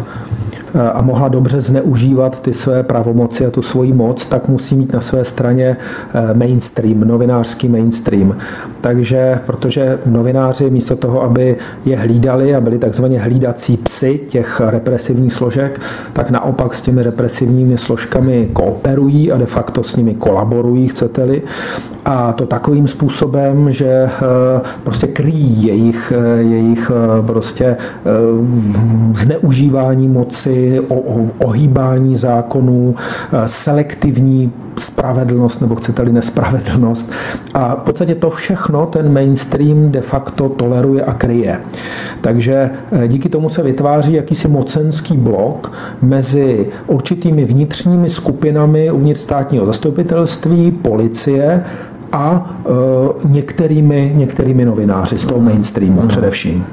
a mohla dobře zneužívat ty své pravomoci a tu svoji moc, tak musí mít na své straně eh, mainstream, novinářský mainstream. Takže, protože novináři místo toho, aby je hlídali a byli takzvaně hlídací psy těch represivních složek, tak naopak s těmi represivními složkami kooperují a de facto s nimi kolaborují, chcete-li. A to takovým způsobem, že eh, prostě kryjí jejich, eh, jejich prostě zneužívání moci, o, o ohýbání zákonů, eh, selektivní spravedlnost, nebo chcete-li nespravedlnost. A v podstatě to všechno ten mainstream de facto toleruje a kryje. Takže eh, díky tomu se vytváří jakýsi mocenský blok mezi určitými vnitřními skupinami uvnitř státního zastupitelství, policie a e, některými, některými novináři z toho mainstreamu především.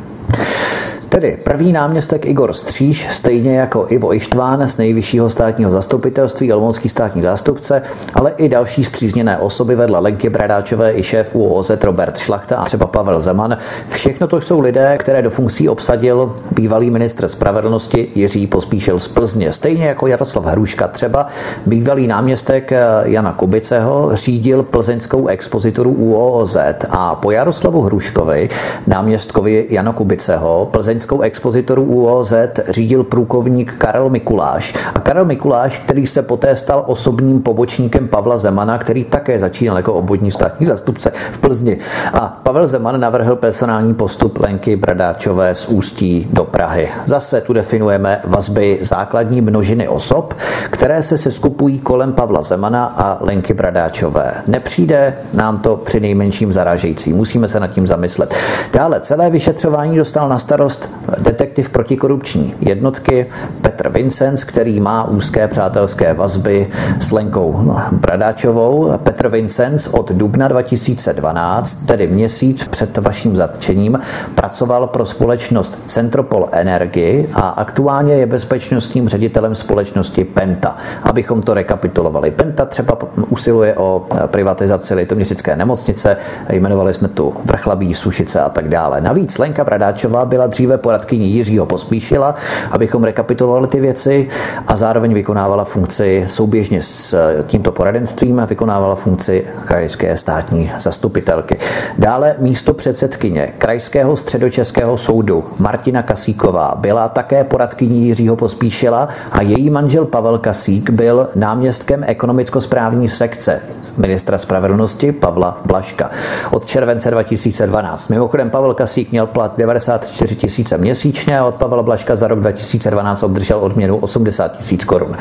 Tedy první náměstek Igor Stříž, stejně jako Ivo Ištván z nejvyššího státního zastupitelství, olomoucký státní zástupce, ale i další zpřízněné osoby vedle Lenky Bradáčové i šéf UOZ Robert Šlachta a třeba Pavel Zeman. Všechno to jsou lidé, které do funkcí obsadil bývalý ministr spravedlnosti Jiří Pospíšil z Plzně. Stejně jako Jaroslav Hruška třeba bývalý náměstek Jana Kubiceho řídil plzeňskou expozituru UOZ a po Jaroslavu Hruškovi, náměstkovi Jana Kubiceho, Plzeň vědeckou expozitoru UOZ řídil průkovník Karel Mikuláš. A Karel Mikuláš, který se poté stal osobním pobočníkem Pavla Zemana, který také začínal jako obvodní státní zastupce v Plzni. A Pavel Zeman navrhl personální postup Lenky Bradáčové z Ústí do Prahy. Zase tu definujeme vazby základní množiny osob, které se seskupují kolem Pavla Zemana a Lenky Bradáčové. Nepřijde nám to při nejmenším zaražející. Musíme se nad tím zamyslet. Dále celé vyšetřování dostal na starost detektiv protikorupční jednotky Petr Vincenc, který má úzké přátelské vazby s Lenkou Bradáčovou. Petr Vincenc od dubna 2012, tedy měsíc před vaším zatčením, pracoval pro společnost Centropol Energy a aktuálně je bezpečnostním ředitelem společnosti Penta. Abychom to rekapitulovali. Penta třeba usiluje o privatizaci litoměřické nemocnice, jmenovali jsme tu Vrchlabí, Sušice a tak dále. Navíc Lenka Bradáčová byla dříve poradkyní Jiřího Pospíšila, abychom rekapitulovali kontrolovaly ty věci a zároveň vykonávala funkci souběžně s tímto poradenstvím a vykonávala funkci krajské státní zastupitelky. Dále místo předsedkyně Krajského středočeského soudu Martina Kasíková byla také poradkyní Jiřího Pospíšila a její manžel Pavel Kasík byl náměstkem ekonomicko-správní sekce ministra spravedlnosti Pavla Blaška od července 2012. Mimochodem Pavel Kasík měl plat 94 tisíce měsíčně a od Pavla Blaška za rok 2012 obdržel odměnu 80 tisíc korun.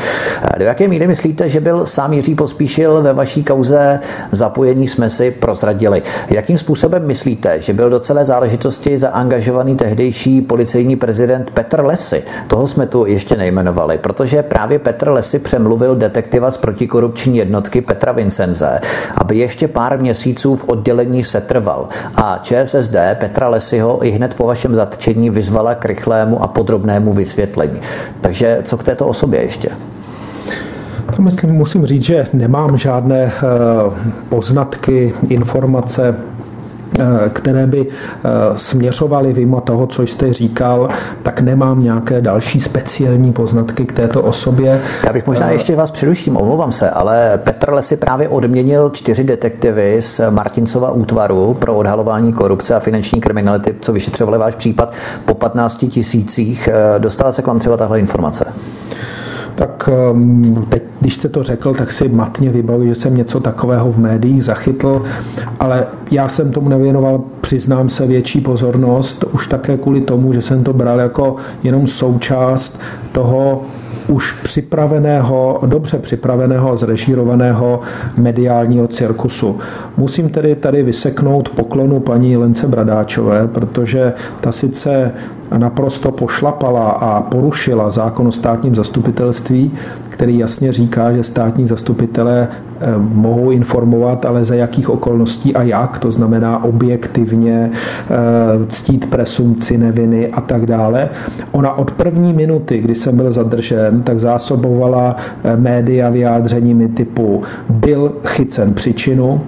Do jaké míry myslíte, že byl sám Jiří Pospíšil ve vaší kauze zapojení jsme si prozradili? Jakým způsobem myslíte, že byl do celé záležitosti zaangažovaný tehdejší policejní prezident Petr Lesy? Toho jsme tu ještě nejmenovali, protože právě Petr Lesy přemluvil detektiva z protikorupční jednotky Petra Vincenze, aby ještě pár měsíců v oddělení setrval. A ČSSD Petra Lesyho i hned po vašem zatčení vyzvala k rychlému a podrobnému vysvětlení. Takže co k této osobě ještě? To myslím, musím říct, že nemám žádné eh, poznatky, informace které by eh, směřovaly vyjma toho, co jste říkal, tak nemám nějaké další speciální poznatky k této osobě. Já bych možná eh, ještě vás přeruším, omlouvám se, ale Petr Lesy právě odměnil čtyři detektivy z Martincova útvaru pro odhalování korupce a finanční kriminality, co vyšetřovali váš případ po 15 tisících. Dostala se k vám třeba tahle informace? Tak ehm, teď, když jste to řekl, tak si matně vybavuji, že jsem něco takového v médiích zachytl, ale já jsem tomu nevěnoval, přiznám se, větší pozornost, už také kvůli tomu, že jsem to bral jako jenom součást toho už připraveného, dobře připraveného, zrežírovaného mediálního cirkusu. Musím tedy tady vyseknout poklonu paní Lence Bradáčové, protože ta sice naprosto pošlapala a porušila zákon o státním zastupitelství, který jasně říká, že státní zastupitelé eh, mohou informovat, ale za jakých okolností a jak, to znamená objektivně eh, ctít presumci neviny a tak dále. Ona od první minuty, kdy jsem byl zadržen, tak zásobovala eh, média vyjádřeními typu byl chycen příčinu,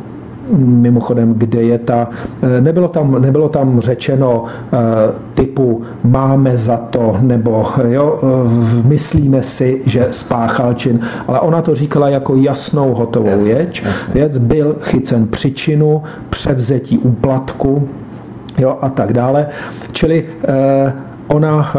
mimochodem, kde je ta, eh, nebylo tam, nebylo tam řečeno eh, typu máme za to, nebo jo, eh, myslíme si, že spáchal čin, ale ona to říkala jako jasnou hotovou věc. Věc byl chycen příčinu, převzetí úplatku, jo, a tak dále. Čili ona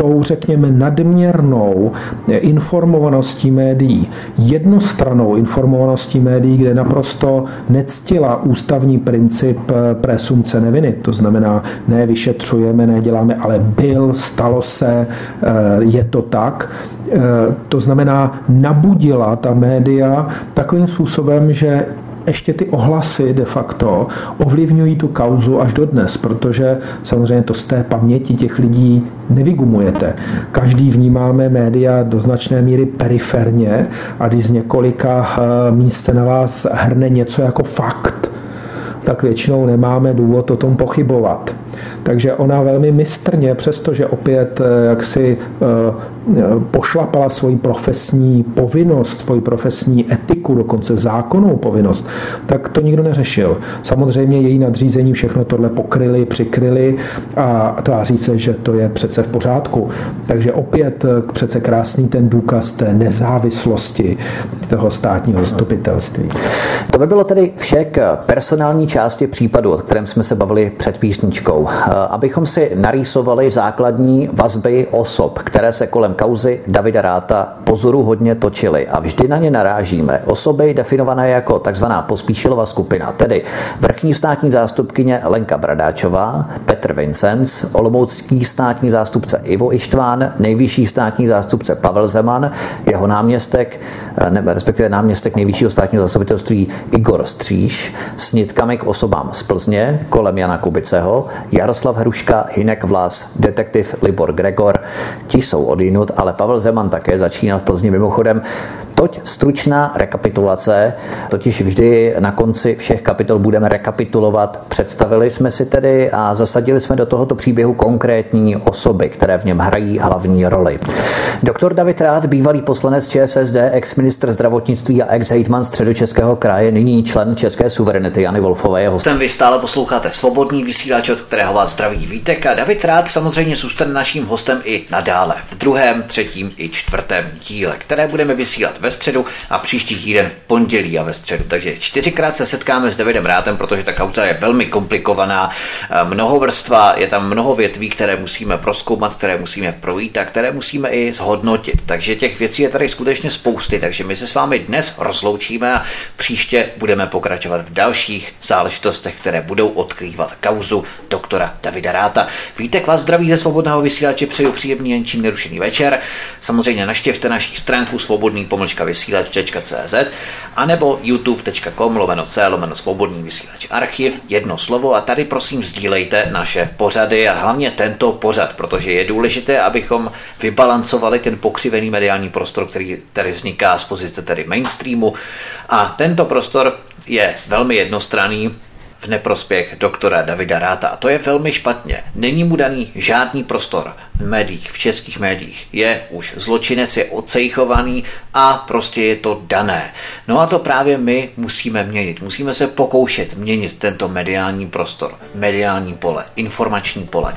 tou, řekněme, nadměrnou informovaností médií, jednostranou informovaností médií, kde naprosto nectila ústavní princip eh, presumce neviny. To znamená, ne vyšetřujeme, ne děláme, ale byl, stalo se, eh, je to tak. Eh, to znamená, nabudila ta média takovým způsobem, že ještě ty ohlasy de facto ovlivňují tu kauzu až do dnes, protože samozřejmě to z té paměti těch lidí nevygumujete. Každý vnímáme média do značné míry periferně a když z několika eh, míst se na vás hrne něco jako fakt, tak většinou nemáme důvod o tom pochybovat. Takže ona velmi mistrně, přestože opět eh, jak si eh, pošlapala svoji profesní povinnost, svoji profesní etiku, dokonce zákonnou povinnost, tak to nikdo neřešil. Samozřejmě její nadřízení všechno tohle pokryli, přikryli a tváří se, že to je přece v pořádku. Takže opět eh, přece krásný ten důkaz té nezávislosti toho státního zastupitelství. To by bylo tedy vše k personální části případu, o kterém jsme se bavili před písničkou. Eh, abychom si narýsovali základní vazby osob, které se kolem kauzy Davida Ráta pozoru hodně točily a vždy na ně narážíme. Osoby definované jako takzvaná pospíšilová skupina, tedy vrchní státní zástupkyně Lenka Bradáčová, Petr Vincenc, olomoucký státní zástupce Ivo Ištván, nejvyšší státní zástupce Pavel Zeman, jeho náměstek, eh, ne, respektive náměstek nejvyššího státního zastupitelství Igor Stříž, s nitkami k osobám z Plzně kolem Jana Kubiceho, Jaroslav Hruška, Hinek Vlas, detektiv Libor Gregor. Ti jsou odinut, ale Pavel Zeman také začínal v Plzni mimochodem. Toť stručná rekapitulace, totiž vždy na konci všech kapitol budeme rekapitulovat. Představili jsme si tedy a zasadili jsme do tohoto příběhu konkrétní osoby, které v něm hrají hlavní roli. Doktor David Rád, bývalý poslanec ČSSD, ex-ministr zdravotnictví a ex-hejtman středočeského kraje, nyní člen České suverenity Jany Wolfové. Jeho hostem vy stále posloucháte svobodný vysílač, od kterého Rahova zdraví Vítek a David Rád samozřejmě zůstane naším hostem i nadále v druhém, třetím i čtvrtém díle, které budeme vysílat ve středu a příští týden v pondělí a ve středu. Takže čtyřikrát se setkáme s Davidem Rátem, protože ta kauza je velmi komplikovaná, mnoho vrstva, je tam mnoho větví, které musíme proskoumat, které musíme projít a které musíme i zhodnotit. Takže těch věcí je tady skutečně spousty, takže my se s vámi dnes rozloučíme a příště budeme pokračovat v dalších záležitostech, které budou odkrývat kauzu doktora Davida Ráta. Vítek vás zdraví ze svobodného vysílače, přeju příjemný jen čím nerušený večer. Samozřejmě naštěvte naší stránku svobodný pomlčka vysílač.cz anebo youtube.com lomeno c lomeno svobodný vysílač archiv, jedno slovo a tady prosím sdílejte naše pořady a hlavně tento pořad, protože je důležité, abychom vybalancovali ten pokřivený mediální prostor, který tady vzniká z pozice tedy mainstreamu. A tento prostor je velmi jednostranný, v neprospěch doktora Davida Ráta. A to je velmi špatně. Není mu daný žádný prostor v médiích, v českých médiích. Je už zločinec, je ocejchovaný a prostě je to dané. No a to právě my musíme měnit. Musíme se pokoušet měnit tento mediální prostor, mediální pole, informační pole.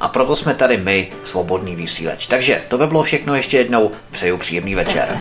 A proto jsme tady my, svobodný vysílač. Takže to by bylo všechno ještě jednou. Přeju příjemný večer.